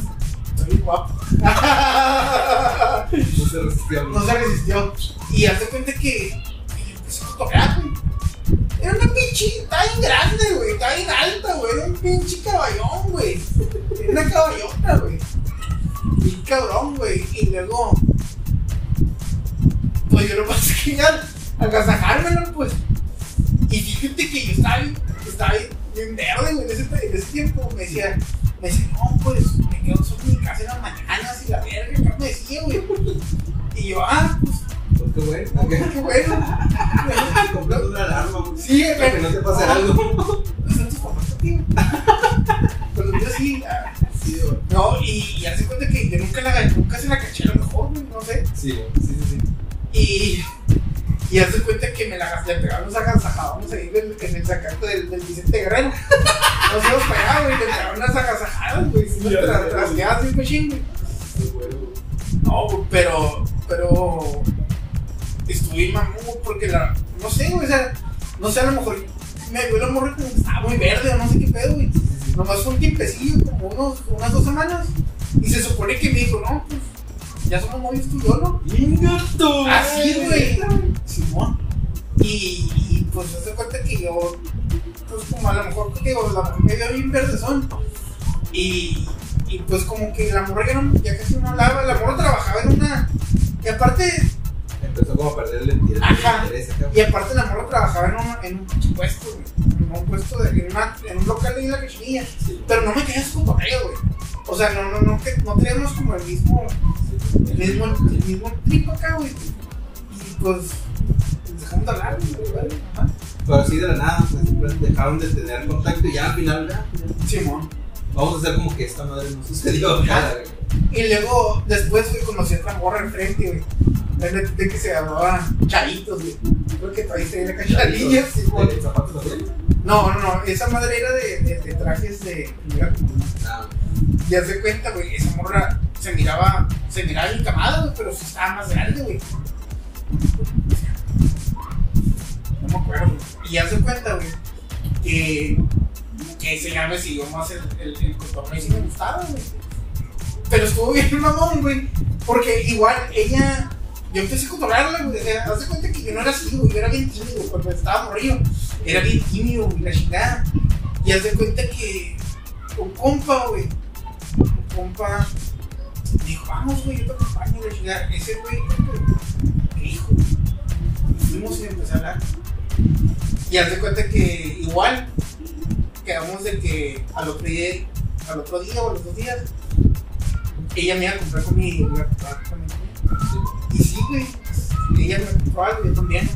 pues, bien guapo. No se resistió. no se resistió. Y hace cuenta que empezó a tocar, güey. Era una pinche, estaba bien grande, güey, estaba bien alta, güey. Era un pinche caballón, güey. Era una caballota, güey. Bien cabrón, güey. Y luego, pues yo lo pasé que ya agasajármelo, pues. Y fíjate que yo estaba bien, estaba bien, verde, güey, en ese tiempo. Me decía, me decía, no, pues me quedo solo en mi casa en las mañanas y la verga, ¿qué me decía, güey? Y yo, ah, pues, Pues qué bueno. no, qué bueno. Comprando una alarma. güey. Sí, Para que no te pase algo. No están tus papás contigo. Pero yo sí, ah, Sí, güey. no, y, y hace cuenta que yo nunca, la, nunca se la caché a lo mejor, güey, no sé. Sí, güey. sí, sí, sí. Y, y hace cuenta que me la gasté, le pegaron unos agasajadones ahí en, en el sacate del, del Vicente Guerrero. No se los pegaba, güey, le pegaron unas agasajadas, güey, si no Ya, te ya, las ya. trasteabas bien cochín, güey. No, pero, pero, estuve mamón, porque la, no sé, güey, o sea, no sé, a lo mejor me vio la morra como que estaba muy verde o no sé qué pedo, güey. Nomás fue un tiempecillo, como unos, unas dos semanas. Y se supone que me dijo, no, pues, ya somos novios tú y yo, ¿no? ¡Ingato! Así, güey. Simón. Y, y pues hace cuenta que yo, pues como a lo mejor que digo, la me vio bien verdezón. Y, y pues como que la morra ya, no, ya casi no hablaba, la morra trabajaba en una. Y aparte, Empezó como a perder el interés. Ajá. interés y aparte la morra trabajaba en un, en un pinche puesto, güey. En un puesto de, en, una, en un local de la cachinilla. Sí, Pero no me querías con cotorreo, güey. O sea, no, no, no, que, no teníamos como el mismo, el mismo, el mismo trip acá, güey. Y pues, pues dejamos de hablar, güey, ¿vale? Ajá. Pero así de la nada, sea, simplemente dejaron de tener contacto y ya al final, ya, Simón. vamos a hacer como que esta madre no sucedió. Ajá. Y luego, después, güey, conocí a otra morra enfrente, güey. de, de que se llamaba Charitos, güey. Creo que todavía se la cacharilla, sí, güey. ¿De zapatos también? No, no, no, esa madre era de, de, de trajes de comunión. Ah, Ya se cuenta, güey, esa morra se miraba, se miraba encamada, güey, pero sí estaba más grande, güey. No me acuerdo, güey. Y ya se cuenta, güey, que, que ese ya me siguió más el, el, el cotorreo y sí me gustaba, güey. Pero estuvo bien mamón, güey, porque igual ella, yo empecé a cotorrearla, güey, o sea, haz de cuenta que yo no era así, güey, yo era bien tímido cuando estaba morrido, era bien tímido, güey, la chingada. Y haz de cuenta que un compa, güey, un compa dijo, vamos, güey, yo te acompaño, la chingada. Ese güey, dijo, y fuimos y empecé a hablar. Y haz de cuenta que igual, quedamos de que al otro día, al otro día o a los dos días, ella me iba a comprar conmigo, me iba. Y sí, güey, ella me compró algo, yo también.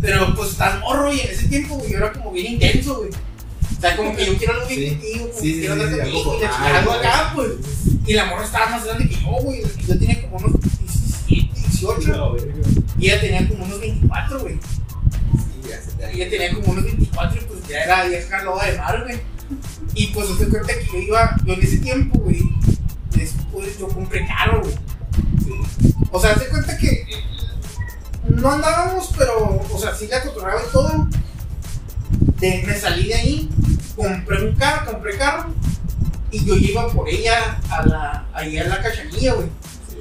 Pero pues estás morro y en ese tiempo, güey, yo era como bien intenso, güey. O sea, como que yo quiero algo bien Sí. contigo, como Sí, que sí, quiero sí, andar contigo y la algo acá, pues. Y la morra estaba más grande que yo, güey. Yo tenía como unos 17, 18. No, verga. Y ella tenía como unos 24, güey. Sí, ya se te Y ella tenía como unos 24 y pues ya era vieja loba de mar, güey. Y pues se cuenta que yo iba, yo en ese tiempo, güey, después yo compré caro, güey. Sí. O sea, se cuenta que no andábamos, pero, o sea, sí la cotorreaba y todo. De, me salí de ahí, compré un carro, compré carro, y yo iba por ella a la, ahí a la cachanilla, güey. Sí.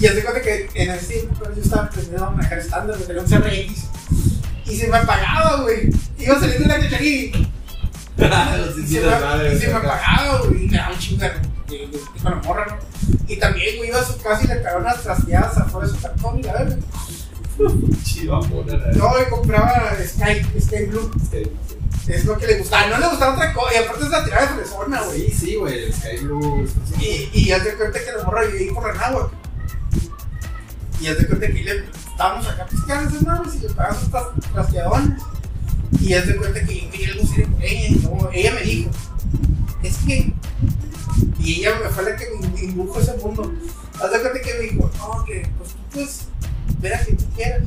Y hace cuenta que en ese tiempo yo estaba aprendiendo a manejar estándar, me tenía un CRX. Y se me apagaba, güey. Iba saliendo de la cachanilla y se, me, y se me apagaba, güey, y me daba un chingo de, de, de- con la morra, ¿no? Y también, güey, iba a su casa y le cagaron unas trasteadas afuera de su cartón y la verga. Chido. No, y compraba Sky, Sky Blue. Sí, Es lo que le gustaba. No le gustaba otra cosa. Y aparte es la tirada de fresona, güey. Sí, sí, güey, el Sky Blue. Y, y ya te cuenta que la morra vivía por Renáhuac. Y ya te cuenta que le, estábamos acá piscando esas manos y le pagaban sus tras- trasteadones. Y ya te cuenta que yo quería algo serio con ella. Y no, ella me dijo, es que. Y ella me fue la que me indujo ese mundo. Haz de cuenta que me dijo, no, que pues tú puedes ver a quien tú quieras.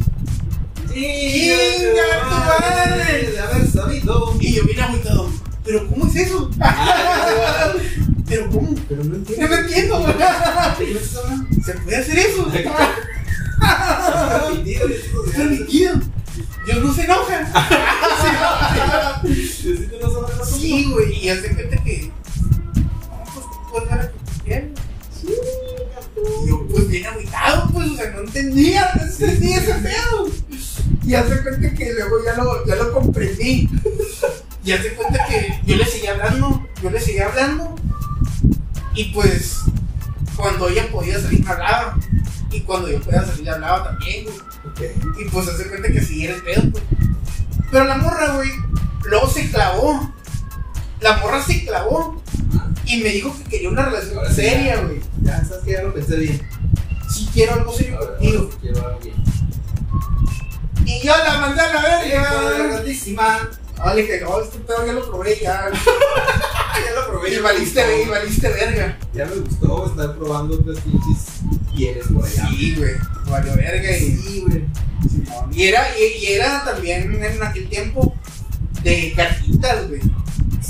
¡Chinga tu madre! De haber sabido. Y yo vine agüitado, ¿pero cómo es eso? ¿Pero cómo? Pero no Yo entiendo. no entiendo, güey. ¿De qué me estás hablando? ¿Se puede hacer eso? Permitido. Dios no se enoja. Sí, güey. Y hace cuenta que. No, pues Y yo, pues bien agüitado, pues, o sea, no entendía, no entendía ese pedo. Y hace cuenta que luego ya lo, ya lo comprendí. Y hace cuenta que yo le seguía hablando, yo le seguía hablando. Y pues, cuando ella podía salir, me hablaba. Y cuando yo podía salir, hablaba también, güey. Y pues hace cuenta que sí era el pedo, pues. Pero la morra, güey, luego se clavó. La morra se clavó. Y me dijo que quería una relación Ahora seria, güey. Ya, sabes que ya lo pensé bien. Si quiero algo serio contigo. quiero algo bien. Y yo la mandé a la verga. grandísima. Ah, le dije, no, este pedo ya lo probé, ya. ya lo probé. Y valiste, y valiste verga. Ya me gustó estar probando otras pinches pieles por allá. Sí, güey. Valió verga. Y, Sí, güey. Y era, y, y era también en aquel tiempo de cartitas, güey.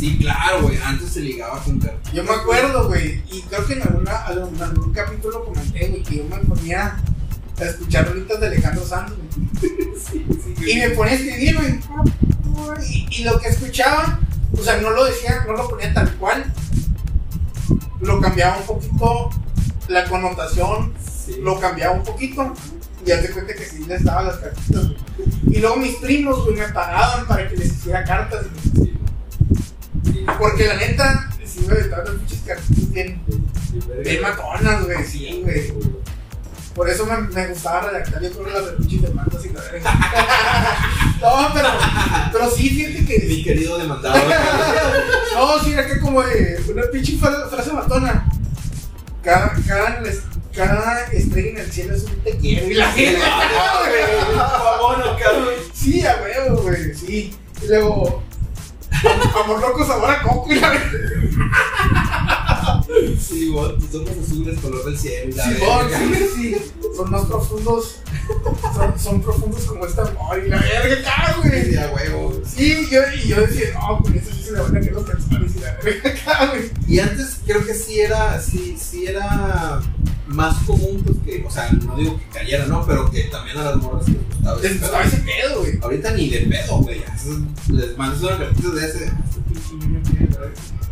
Sí, claro, güey. Antes se ligaba con cartas. Yo me acuerdo, güey, y creo que en alguna, algún, algún capítulo comenté, güey, que yo me ponía a escuchar rolitas de Alejandro Sanz, güey. Sí, sí, Y me ponía a escribir, güey. Y, y lo que escuchaba, o sea, no lo decía, no lo ponía tal cual. Lo cambiaba un poquito, la connotación Sí. lo cambiaba un poquito. Y ya te cuenta que sí les daba las cartitas, güey. Y luego mis primos, güey, me pagaban para que les hiciera cartas, güey. Porque la neta, sí, güey, estaban las pinches cartitas bien, bien matonas, güey, sí, güey. Por eso me, me gustaba redactar, yo creo, las de pinches demandas y la verga. no, pero, pero sí, fíjate Mi que. querido demandado. No, sí, era que como de una pinche fra- frase matona. Cada, cada, cada estrella en el cielo es un te quiero. Y la gente, güey. Vámonos, cabrón. Sí, a huevo, güey, sí. Y luego, amor loco sabor a coco y la verga. Sí, vos, tus ojos azules, color del cielo. Simón, verga. sí, sí. Son más profundos. Son, son profundos como esta amor y la verga Sí, güey. a huevo. Sí, yo, y yo decía, no, con eso sí se le van a caer los calzones y la verga güey. Y antes creo que sí era, sí, sí era más común, pues que, o sea, no digo que cayera, ¿no? Pero que también a las morras les gustaba ese pedo. ese pedo, güey. Ahorita ni de pedo, güey. Les mandas una cartita de ese.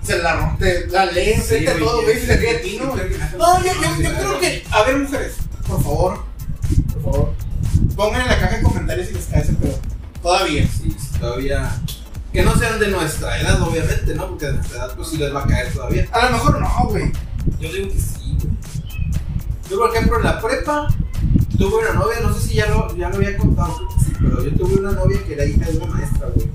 Se la rompe, la lee frente a todo, güey, se ríe a ti, ¿no? No, yo, yo, yo creo que, a ver, mujeres, por favor, por favor, pongan en la caja de comentarios si les cae ese pedo. Todavía. Sí, sí, todavía. Que no sean de nuestra edad, obviamente, ¿no? Porque de nuestra edad, pues sí les va a caer todavía. A lo mejor no, güey. Yo digo que sí, güey. Yo, por ejemplo, en la prepa tuve una novia, no sé si ya lo, ya lo había contado, sí, pero yo tuve una novia que era hija de una maestra, güey.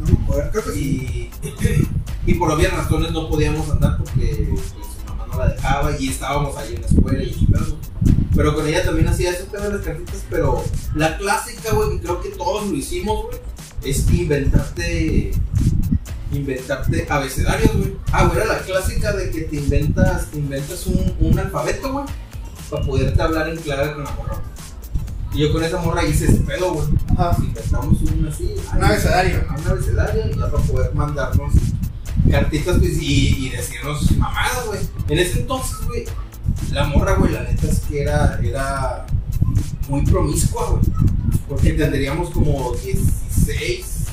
No me acuerdo, creo que sí. Y, y por obvias razones no podíamos andar porque pues, su mamá no la dejaba y estábamos ahí en la escuela y. Pero con ella también hacía eso pedo de las cartitas, pero la clásica, güey, que creo que todos lo hicimos, güey, es inventarte inventarte abecedarios, güey. Ah, güey, era la clásica de que te inventas, te inventas un, un alfabeto, güey, para poderte hablar en clave con la morra. Y yo con esa morra hice ese pedo, güey. Ajá. Inventamos un así. Un abecedario. Un abecedario ya para poder mandarnos cartitas pues, y, y decirnos mamadas, güey. En ese entonces, güey, la morra, güey, la neta es que era, era muy promiscua, güey. Porque tendríamos como 16.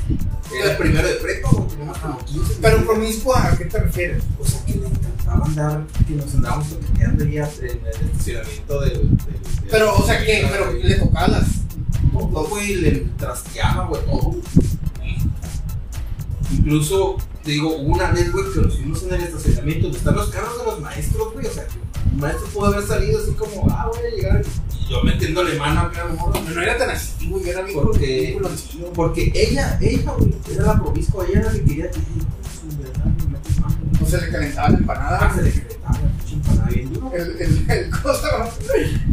Era el primero de prepa, güey. Teníamos como 15. Pero promiscua, ¿a qué te refieres? O sea, que le encantaba andar, que nos andábamos toqueteando ahí en el estacionamiento del. del- del- Pero, o sea, ¿qué? Pero le tocaba las. todo, güey, le trasteaba, güey, todo. Incluso, te digo, hubo una vez, güey, que nos fuimos en el estacionamiento donde están los carros de los maestros, güey. O sea, que un maestro pudo haber salido así como, ah, voy a llegar. Y yo metiéndole mano acá a lo mejor. No, no era tan así, güey, era bien Porque-. Porque ella, ella, güey, era la promiscua, ella era la que quería que su verdad, me metes mano. O se le calentaba la Ah, empanada. se le calentaba la pinche empanada bien duro. El, el, el cosa,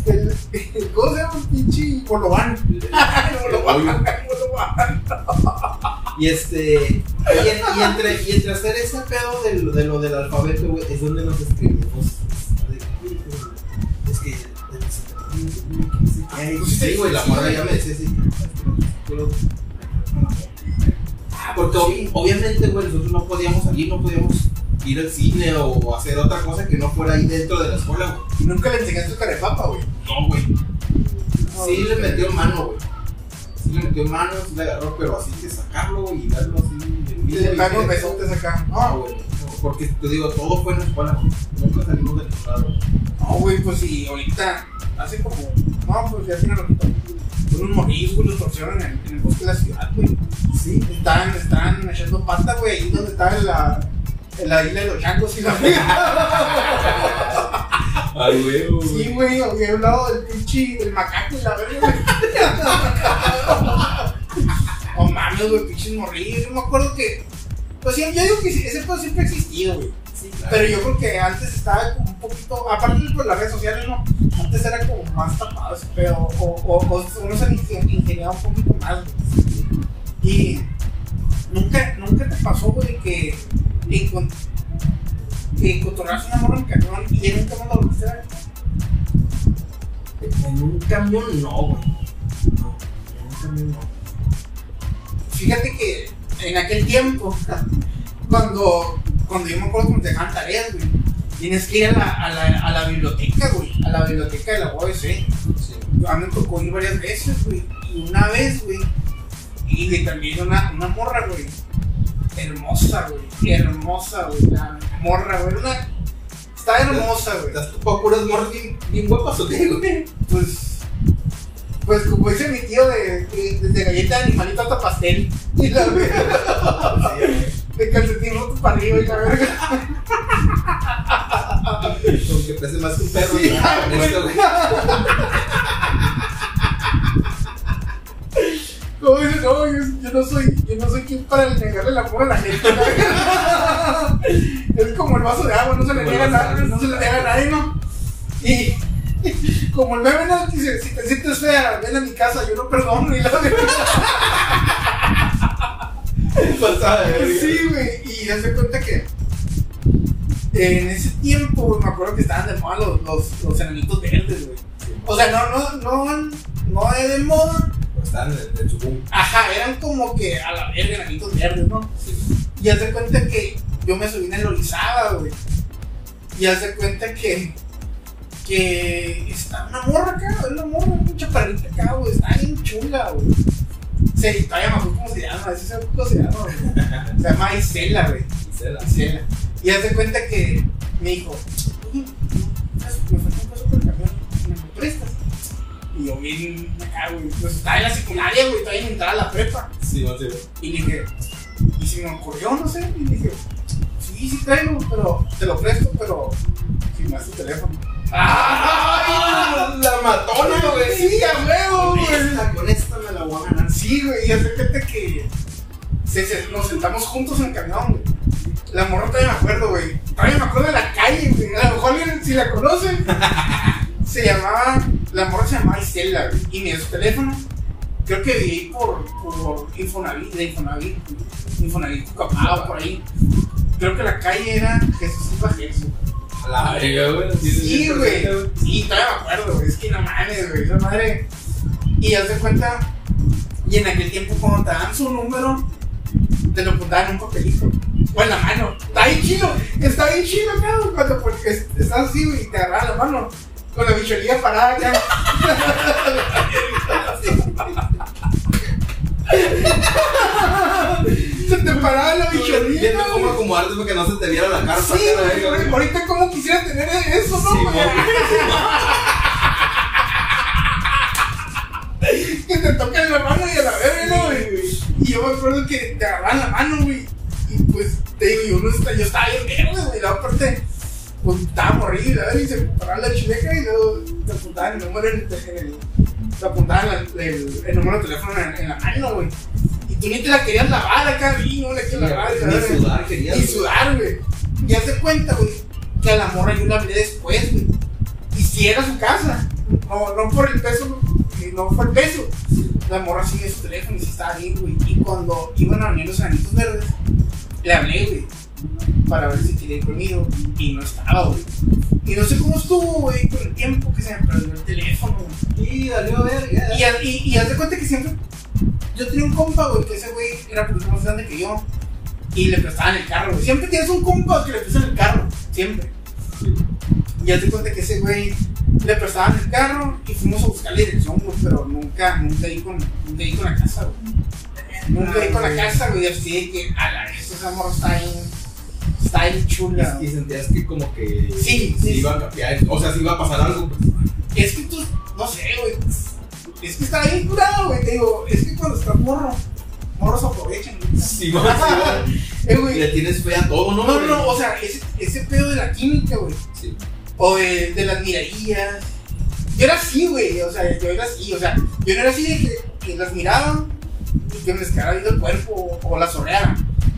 el, el cosa, un pinche bolobán. El bolobán, el bolobán. Y este. Y, en- y entre, y entre hacer ese pedo de, de lo del alfabeto, güey, es donde nos escribimos. Sí, güey, la morra ya me decía así. Porque ob- obviamente, güey, nosotros no podíamos salir, no podíamos ir al cine o hacer otra cosa que no fuera ahí dentro de la escuela, güey. Y nunca le enseñaste carepapa, güey. No, güey. Sí le metió mano, güey. Sí le metió mano, sí le agarró, pero así que sacarlo y darlo así. Y le pegó besotes acá. No, No, güey. Porque te digo, todo fue en la escuela, güey. Nunca salimos de la escuela, güey. no, güey, pues sí, ahorita hace como. No, pues ya tiene ratito. Unos morrillos, güey, los torcieron en el, en el bosque de la ciudad, güey. Sí. Estaban, estaban echando pata, güey, ahí donde estaba en la, la isla de los changos y la Ay, güey. Sí, güey, había hablado del pinche, del macaco y la verga, güey. Oh mames, güey, pinches morrillos. Yo me acuerdo que. Pues sí, yo digo que ese pedo siempre ha existido, güey. Sí, claro. Pero yo creo que antes estaba como un poquito. Aparte por las redes sociales, ¿no? Antes era como más tapado ese pedo. O, o, o uno se ingen- ingeniaba un poquito más, güey. Y. Nunca, nunca te pasó, güey, que. encon- Que encontraras una morra en camión y en un camión la volviste a. En un camión no, güey. No, en un camión no. Fíjate que en aquel tiempo, cuando, cuando yo me acuerdo que nos dejaban tareas, güey, tienes que ir a la, a la, a la biblioteca, güey, a la biblioteca de la UABC. Sí. A mí me tocó ir varias veces, güey, y una vez, güey, y también una, una morra, güey, hermosa, güey, hermosa, güey, la morra, güey, una, está hermosa, güey, ¿Estás topado puras morras bien, bien guapas o qué, güey? pues... Pues como dice mi tío de, de, de galleta de animalito hasta pastel. Y la verga. De calcetín roto para arriba y la verga. Aunque pese más que un perro. Sí, ¿no? ah. Como dice, no, yo, yo no soy, yo no soy quien para negarle el amor a la gente. es como el vaso de agua, no se le Como niega a nadie, no se le niega a nadie, ¿no? Y como el meme no dice, si te sientes fea, ven a mi casa, yo no perdono y la. Pasada de. Sí, güey, y ya se cuenta que en ese tiempo, güey, me acuerdo que estaban de moda los, los, los enanitos verdes, güey. O sea, no, no, no, no es de moda. Pues estaban en, en su boom. Ajá, eran como que a la verga enanitos verdes, ¿no? Sí. Y haz de cuenta que yo me subí en el Orizaba, güey. Y haz de cuenta que. Que está una morra acá, una morra, una chaparrita acá, güey. Está bien chula, güey. Se, todavía me cómo se llama, ese se cómo se llama, güey. Se llama Isela, güey. Gisela. Isela. Y haz de cuenta que me dijo, oye, me falta un peso por el camión, ¿me lo prestas? Y yo bien acá, güey. Pues estaba en la secundaria, güey, todavía en entrar a la prepa. Sí, no güey. Y dije, ¿y si me ocurrió? No sé. Y dije, sí, sí traigo, pero te lo presto, pero si me das tu teléfono. ¡Ay! La matona, güey. Sí, a huevo, güey. con esta me la voy a ganar. Sí, güey, y cuenta que se- se- nos sentamos juntos en el camión, güey. La morra todavía me acuerdo, güey. Todavía me acuerdo de la calle, güey. A lo mejor alguien, si la conocen, se llamaba, la morra se llamaba Estela, güey. Y me dio su teléfono. Creo que vi ahí por, por Infonavit, de Infonavit, Infonavit, Cucapá, por ahí. Creo que la calle era Jesús Silva Jesús. A la verga, güey. Sí, güey. Sí, todavía me acuerdo, güey. Es que no mames, güey. Esa madre. Y haz de cuenta. Y en aquel tiempo, cuando te dan su número, te lo apuntaban en un papelito. O en la mano. Está bien chido. Está bien chido, güey. Cuando porque es- estás así, güey, y te agarras la mano. Con la bicholía parada acá. Se te paraba la bicholía. Viendo cómo acomodarte para que no se te viera la carpa. Sí, la güey. Ahorita, como quisiera tener eso, no? Sí, güey? que te tocan la mano y a la verga, ¿no, güey? Y yo me acuerdo que te agarraban la mano, güey. Y pues, te digo, yo, no estaba, yo estaba bien güey. Luego, aparte, pues estaba morrido, ¿verdad? Y se paraba la chileca y luego te apuntaban el número en el. apuntaban el, el- el número de teléfono en, en la mano, güey. Y tú ni te la querías lavar acá, y no le querías lavar. y la Ni sudar querías. Y sudar, güey. Y haz de cuenta, güey, que a la morra yo la hablé después, güey. Y si era su casa. No, no por el peso, no fue el peso. La morra sigue su teléfono y sí estaba bien, güey. Y cuando iban a venir los anitos verdes, le hablé, güey. Para ver si quería ir conmigo. Y no estaba, güey. Y no sé cómo estuvo, güey, con el tiempo que se me perdió el teléfono, güey. Y valió verga. Y, haz- y, y haz de cuenta que siempre. Yo tenía un compa, güey, que ese güey era poquito más grande que yo. Y le prestaban el carro, güey. Siempre tienes un compa que le prestan el carro. Siempre. Y haz de cuenta que ese güey le prestaban el carro y fuimos a buscar la dirección, güey. Pero nunca, nunca di con, nunca di con la casa, güey. Nunca di con la casa, güey. Así de que, a la vez, esa morra está bien. Está chula. Y sentías que como que sí, iba a cambiar, o sea, si iba a pasar algo, pues. Es que tú, no sé, güey. Es que está bien curado, güey. Te digo, es que cuando estás morro, morros aprovechan. güey. Sí. Eh, güey. Le tienes fe a todo, ¿no? No, no, güey? no, o sea, ese, ese pedo de la química, güey. Sí. O de, de las miradas. Yo era así, güey. O sea, yo era así. O sea, yo no era así de que, que las miraba y que me les quedara viendo el cuerpo o, o las oreara.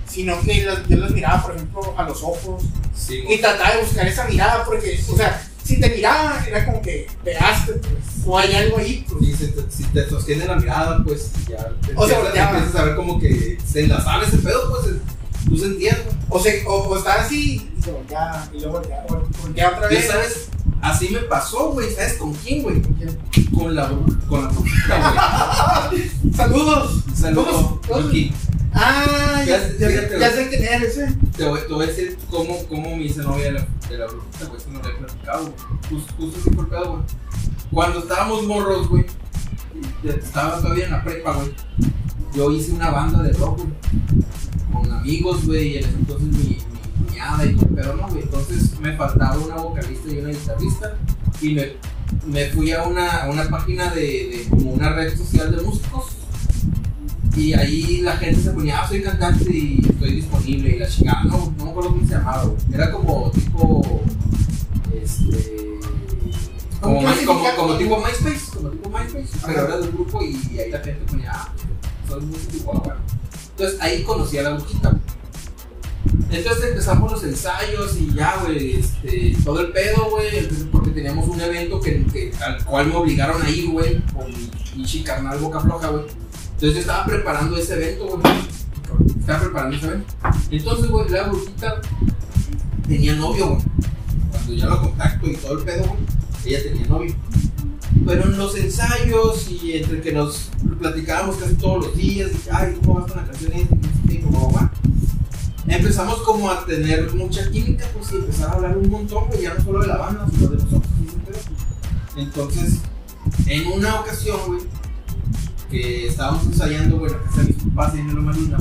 Sino que las- yo las miraba, por ejemplo, a los ojos. Sí, Y trataba de buscar esa mirada porque, o sea, si te miraba, era como que pegaste, pues. O hay algo ahí, pues. Y si te, si te sostiene la mirada, pues ya te O sea, empiezas, ya. empiezas a ver como que se enlazaba ese pedo, pues tú sentías. O, se, o, o estaba así y se volteaba, y luego volteaba otra Ya vez. sabes, así me pasó, güey. ¿Sabes con quién, güey? Con la con la brujita, Saludos. güey. Saludos. ¿Cómo? Ah, ya, ya, ya güey. sé quién es ese. Te voy, te voy a decir cómo, cómo me hice novia de la, de la brujita, güey. Esto no lo he platicado. Justo, justo así por güey. Cuando estábamos morros, güey. Estaba todavía en la prepa, güey. Yo hice una banda de rock, güey. Con amigos, güey. Y en ese entonces mi, mi cuñada y todo, pero no, güey. Entonces me faltaba una vocalista y una guitarrista. Y me, me fui a una, a una página de, de como una red social de músicos. Y ahí la gente se ponía, ah, soy cantante y estoy disponible y la chingada, no, no me acuerdo cómo se llamaba, güey. Era como tipo, este, como, ¿Cómo My- como, como tipo MySpace, como tipo MySpace, pero era de un grupo y, ahí la gente ponía, ah, soy músico bueno. Entonces ahí conocí a la brujita, güey. Entonces empezamos los ensayos y ya, güey, este, todo el pedo, güey, porque teníamos un evento que, que- al cual me obligaron a ir, güey, con mi pinche carnal boca floja, güey. Entonces yo estaba preparando ese evento, güey. Estaba preparando ese evento. Entonces, güey, la brujita tenía novio, güey. Cuando ya lo contacto y todo el pedo, güey, ella tenía novio. Pero en los ensayos y entre que nos platicábamos casi todos los días, dije, ay, ¿cómo vas con la canción? Y va. Empezamos como a tener mucha química, pues y empezar a hablar un montón, güey, ya no solo de la banda, sino de nosotros. Entonces, en una ocasión, güey, que estábamos ensayando, güey, en la casa de mis papás en Loma Luna,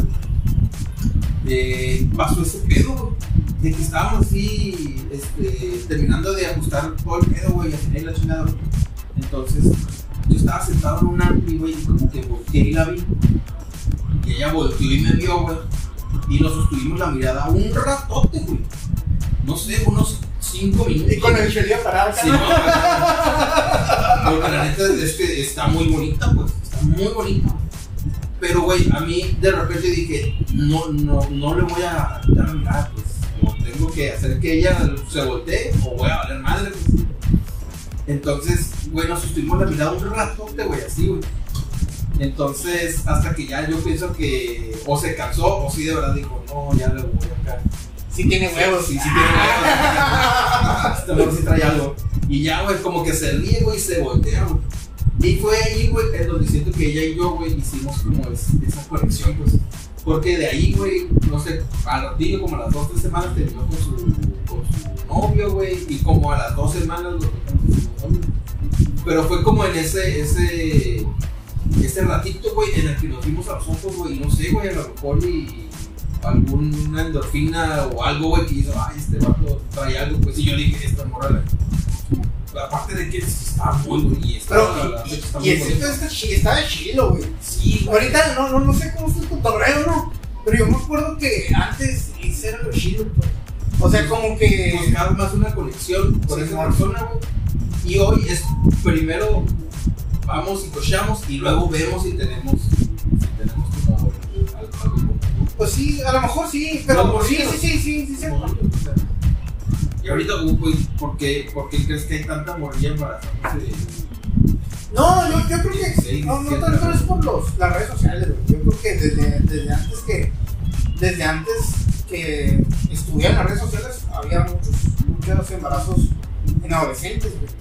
eh, pasó ese pedo, güey, de que estábamos así, este, terminando de ajustar todo el pedo, güey, y final la chingada, güey. Entonces, yo estaba sentado en un ampli, güey, y como que volteé y la vi. Y ella volteó y me vio, güey. Y nos sostuvimos la mirada un ratote, güey. No sé, unos cinco minutos. Y con el chelía parado acá. Sí, no, Porque la neta es que está muy bonita, pues. Muy bonita. Pero, güey, a mí de repente dije, no, no, no le voy a dar la mirada, pues. Tengo que hacer que ella se voltee o voy a valer madre, pues. Entonces, güey, nos sostuvimos la mirada un ratote, güey, así, güey. Entonces, hasta que ya yo pienso que o se cansó o sí de verdad dijo, no, ya le voy acá. Sí tiene huevos. Sí, sí tiene huevos. Este amor sí trae algo. Y ya, güey, como que se ríe, güey, y se voltea, güey. Y fue ahí, güey, en donde siento que ella y yo, güey, hicimos como es- esa conexión, pues. Porque de ahí, güey, no sé, al ratillo, como a las dos, tres semanas, terminó con su, novio, güey. Y como a las dos semanas, novio. Pero fue como en ese, ese, ese ratito, güey, en el que nos vimos a los ojos, güey, no sé, güey, a lo mejor y alguna endorfina o algo, güey, que hizo, ay, este vato trae algo, pues, y yo dije, esta morra, aparte de que está muy bonita, y está, Pero, y, está y el sitio está, está de chilo, güey. Sí. Ahorita no, no, no sé cómo está el cotorreo, ¿no? Pero yo me acuerdo que antes ese era lo chido, pues. O sea, como que. buscar más una conexión con Sí, esa persona, güey. Y hoy es primero vamos y cochamos y luego vemos si tenemos, si tenemos como algo, algo común. Pues sí, a lo mejor sí, pero No, sí, sí, sí, sí, sí, sí. Y ahorita, pues, ¿por qué, ¿por qué crees que hay tanta morrilla embarazándose? No, yo, yo creo que no, no tanto es por los, las redes sociales, güey. Yo creo que desde, desde antes que desde antes que estuvieran las redes sociales había muchos, muchos embarazos en adolescentes, güey.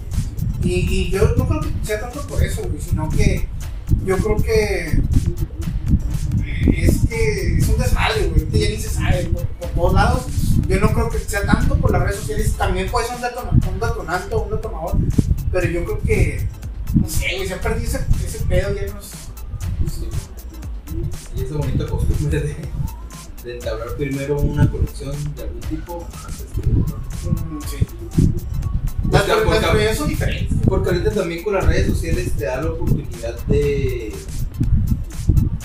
Y, y yo no creo que sea tanto por eso, güey, sino que yo creo que eh, es que es un desmadre, güey. Ya ni se sabe por, por todos lados. Yo no creo que sea tanto por las redes sociales. También puede ser un, detona- un detonante o un detonador. Pero yo creo que, no sé, güey, se ha perdido ese, ese pedo. Ya no es- Sí. Y esa bonita costumbre de, de entablar primero una conexión de algún tipo antes que mm, sí. Las, Porque- las porque- son diferentes. Porque ahorita también con las redes sociales te da la oportunidad de,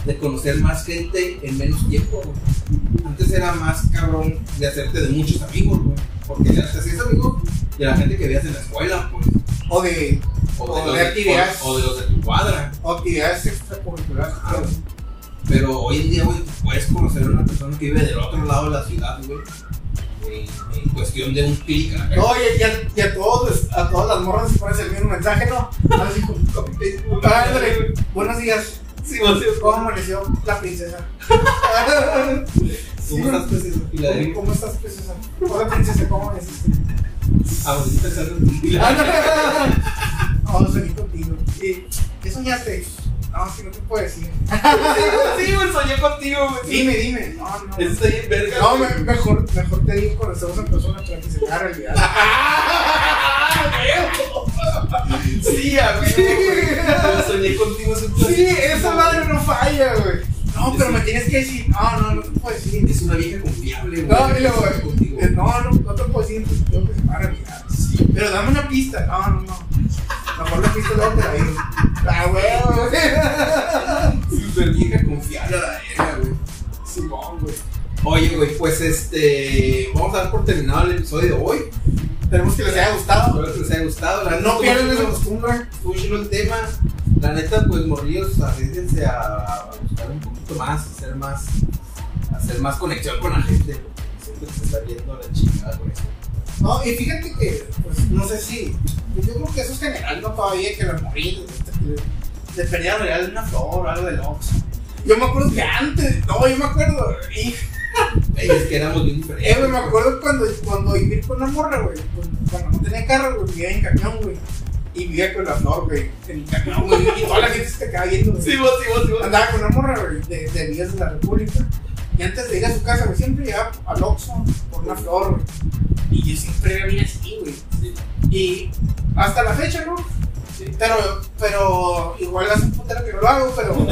de conocer más gente en menos tiempo, güey. Antes era más cabrón de hacerte de muchos amigos, güey. Porque ya te hacías amigos de la gente que veías en la escuela, pues. O de, O O los de actividades. o- o de los de tu cuadra. o actividades extracurriculares. Ah, Pero hoy en día, güey, puedes conocer a una persona que vive del otro lado de la ciudad, güey. En, en cuestión de un clic. a la. No, y, y a, y a todos, a todas las morras les pones el mismo mensaje, ¿no? Así buenos días. Sí, sí, ¿Cómo amaneció la princesa? ¿Cómo estás, pues, en ¿Cómo, estás, princesa? Hola, princesa, ¿cómo amaneciste? Ah, pues, Filadelfia. No, soñé contigo. ¿Y qué soñaste? No, que no te puedo decir. Sí, güey, soñé contigo, güey. Dime, dime. No, no. Eso está bien verga. No, mejor, mejor te digo cuando estamos en persona para que se te haga realidad. Sí, a güey. Yo soñé contigo Sí, esa madre no falla, güey. No, pero me tienes que decir. No, no, no te puedo decir. Es una vieja confiable, güey. No, y luego, Soñé contigo. eh, no, no, no te puedo decir, pues tengo que. Sí. Pero dame una pista. No, no, no. Mejor la pista luego te la digo. Ah, güey. Super vieja confiable la verga, güey. Simón, güey. Oye, güey, pues este. Vamos a dar por terminado el episodio de hoy. Esperemos que les haya gustado. Espero que les haya gustado. La No pierdan esa costumbre. Estuvo chido el tema. La neta, pues morrillos, arriesguense a, a buscar un poquito más, hacer más, hacer más conexión con la gente. que se está viendo la chingada con eso. No, y fíjate que, pues, no sé si. yo creo que eso es general, no todavía que las morrillas le perdían real una flor o algo de Ox. Yo me acuerdo que antes, no, yo me acuerdo, y Es que éramos bien diferentes. Eh, güey, me acuerdo cuando, cuando viví con una morra, güey. pues, Cuando no tenía carro, güey, vivía en camión, güey. Y vivía con la flor, güey, en el camión, güey. Y toda la gente se te quedaba viendo, güey. Sí, vos, sí, vos, sí, vos. Andaba con una morra, güey, de, de Vías de la República. Y antes de ir a su casa, güey, siempre llegaba al Oxxo por una flor, güey. Y yo siempre era bien así, güey. Sí, Y hasta la fecha, ¿no? sí. Pero, pero igual hace un putero que no lo hago, pero,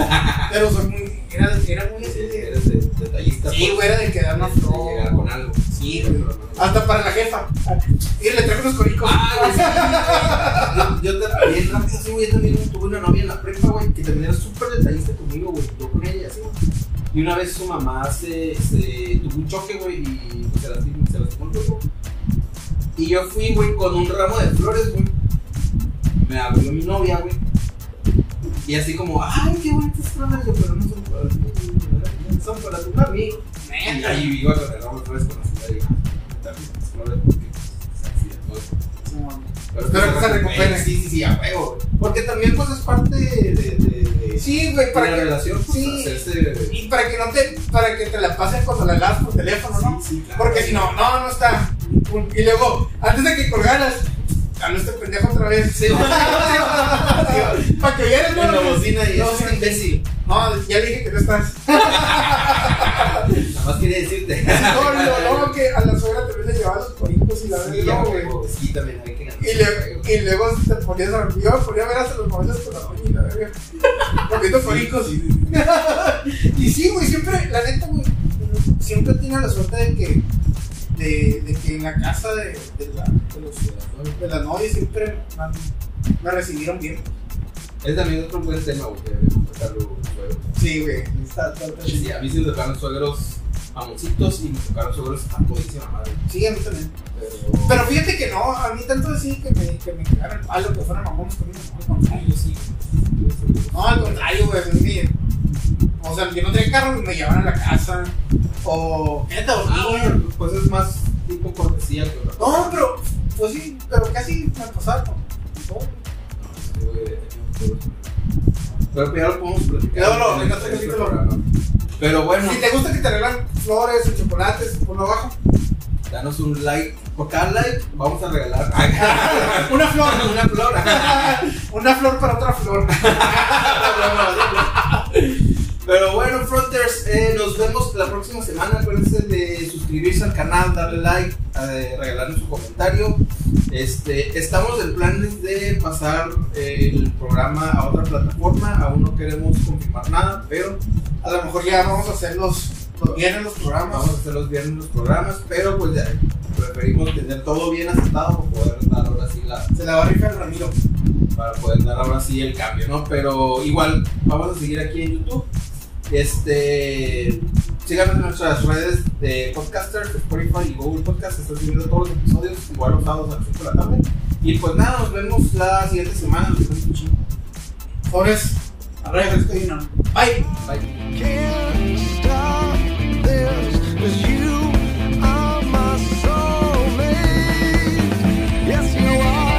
pero soy muy, era, era muy de... Eres de- detallista. Sí, pues. güey, era de que dar una De flor. llegar con algo. Sí, güey. Hasta para la jefa. Y le traigo unos coricos. Ah, yo, yo también rápido así, güey. Yo también tuve una novia en la prepa, güey, que también era súper detallista conmigo, güey. Yo con ella, así, güey. Y una vez su mamá se, se tuvo un choque, güey, y pues, se lastimó, se lastimó el cuerpo. Y yo fui, güey, con un ramo de flores, güey. Me abrió mi novia, güey. Y así como, ay, qué bonitas flores, pero no son ti, son para tu amigo. Y ahí iba con el ramo de flores con la señora y también flores porque se accidentó. Pero Pero que se recupere. Sí, sí, sí, a huevo. güey. Porque también, pues, es parte de, de, de, de- Sí, güey, para que, relación. Pues, sí. hacerse. y para que no te, para que te la pasen cuando la hagas por teléfono, ¿no? Sí, sí, claro. Porque si no, no, no está. Y luego, antes de que colgaras, hablo este pendejo otra vez. Sí. Para que vieras, En la ¿no? bocina y No, es un imbécil. No, ya le dije que no estás. Nada más quería decirte. No, no, no, que a la suegra también le llevaba los coricos y la Sí, no, güey. Sí, también hay que. Y, le, y luego te ponías a yo ponía a ver hasta los momentos con la doña y la verga. Comiendo sí. Y sí, güey, siempre, la neta, güey, siempre tiene la suerte de que, de, de que en la casa de, de, la, de, los, de la novia siempre me, me recibieron bien. Es también otro buen tema, güey, que debemos tocarlo, suegros. Sí, güey, está, está, está Sí, a mí sí me tocaron suegros mamoncitos y me tocaron suegros a todísima madre. Sí, a mí también. Pero. Pero fíjate que no, a mí tanto así que me, que me cagaron el palo, que fueran mamones al contrario. yo sí. No, al contrario, güey, mí me- O sea, yo no tenía carro y me llevaban a la casa. O. Dormir. Ah, bueno, pues es más tipo cortesía que otra cosa. No, pero. Pues sí, pero casi me pasaron. todo. Pero pues ya lo podemos platicar. Luego lo- en este capítulo. Pero bueno, Si te gusta que te regalan flores o chocolates, ponlo abajo. danos un like. Por cada like vamos a regalar Una flor. una flor. Una flor para otra flor. Pero bueno, Fronters, eh, nos vemos la próxima semana. Acuérdense de suscribirse al canal, darle like, eh, regalarnos su comentario. Este, estamos en planes de pasar el programa a otra plataforma. Aún no queremos confirmar nada, pero A lo mejor ya vamos a hacer los, viernes los programas. vamos a hacer los viernes los programas. Pero pues ya preferimos tener todo bien asentado para poder dar ahora sí la, Se la va a rifar Ramiro. para poder dar ahora sí el cambio, ¿no? Pero igual vamos a seguir aquí en YouTube. Este, síganos en nuestras redes de podcasters, Spotify y Google Podcast. Están subiendo todos los episodios, igual los sábados a las 5 de la tarde. Y pues nada, nos vemos la siguiente semana. Nos vemos mucho. Pobres. Pues, Bye. Bye. you are.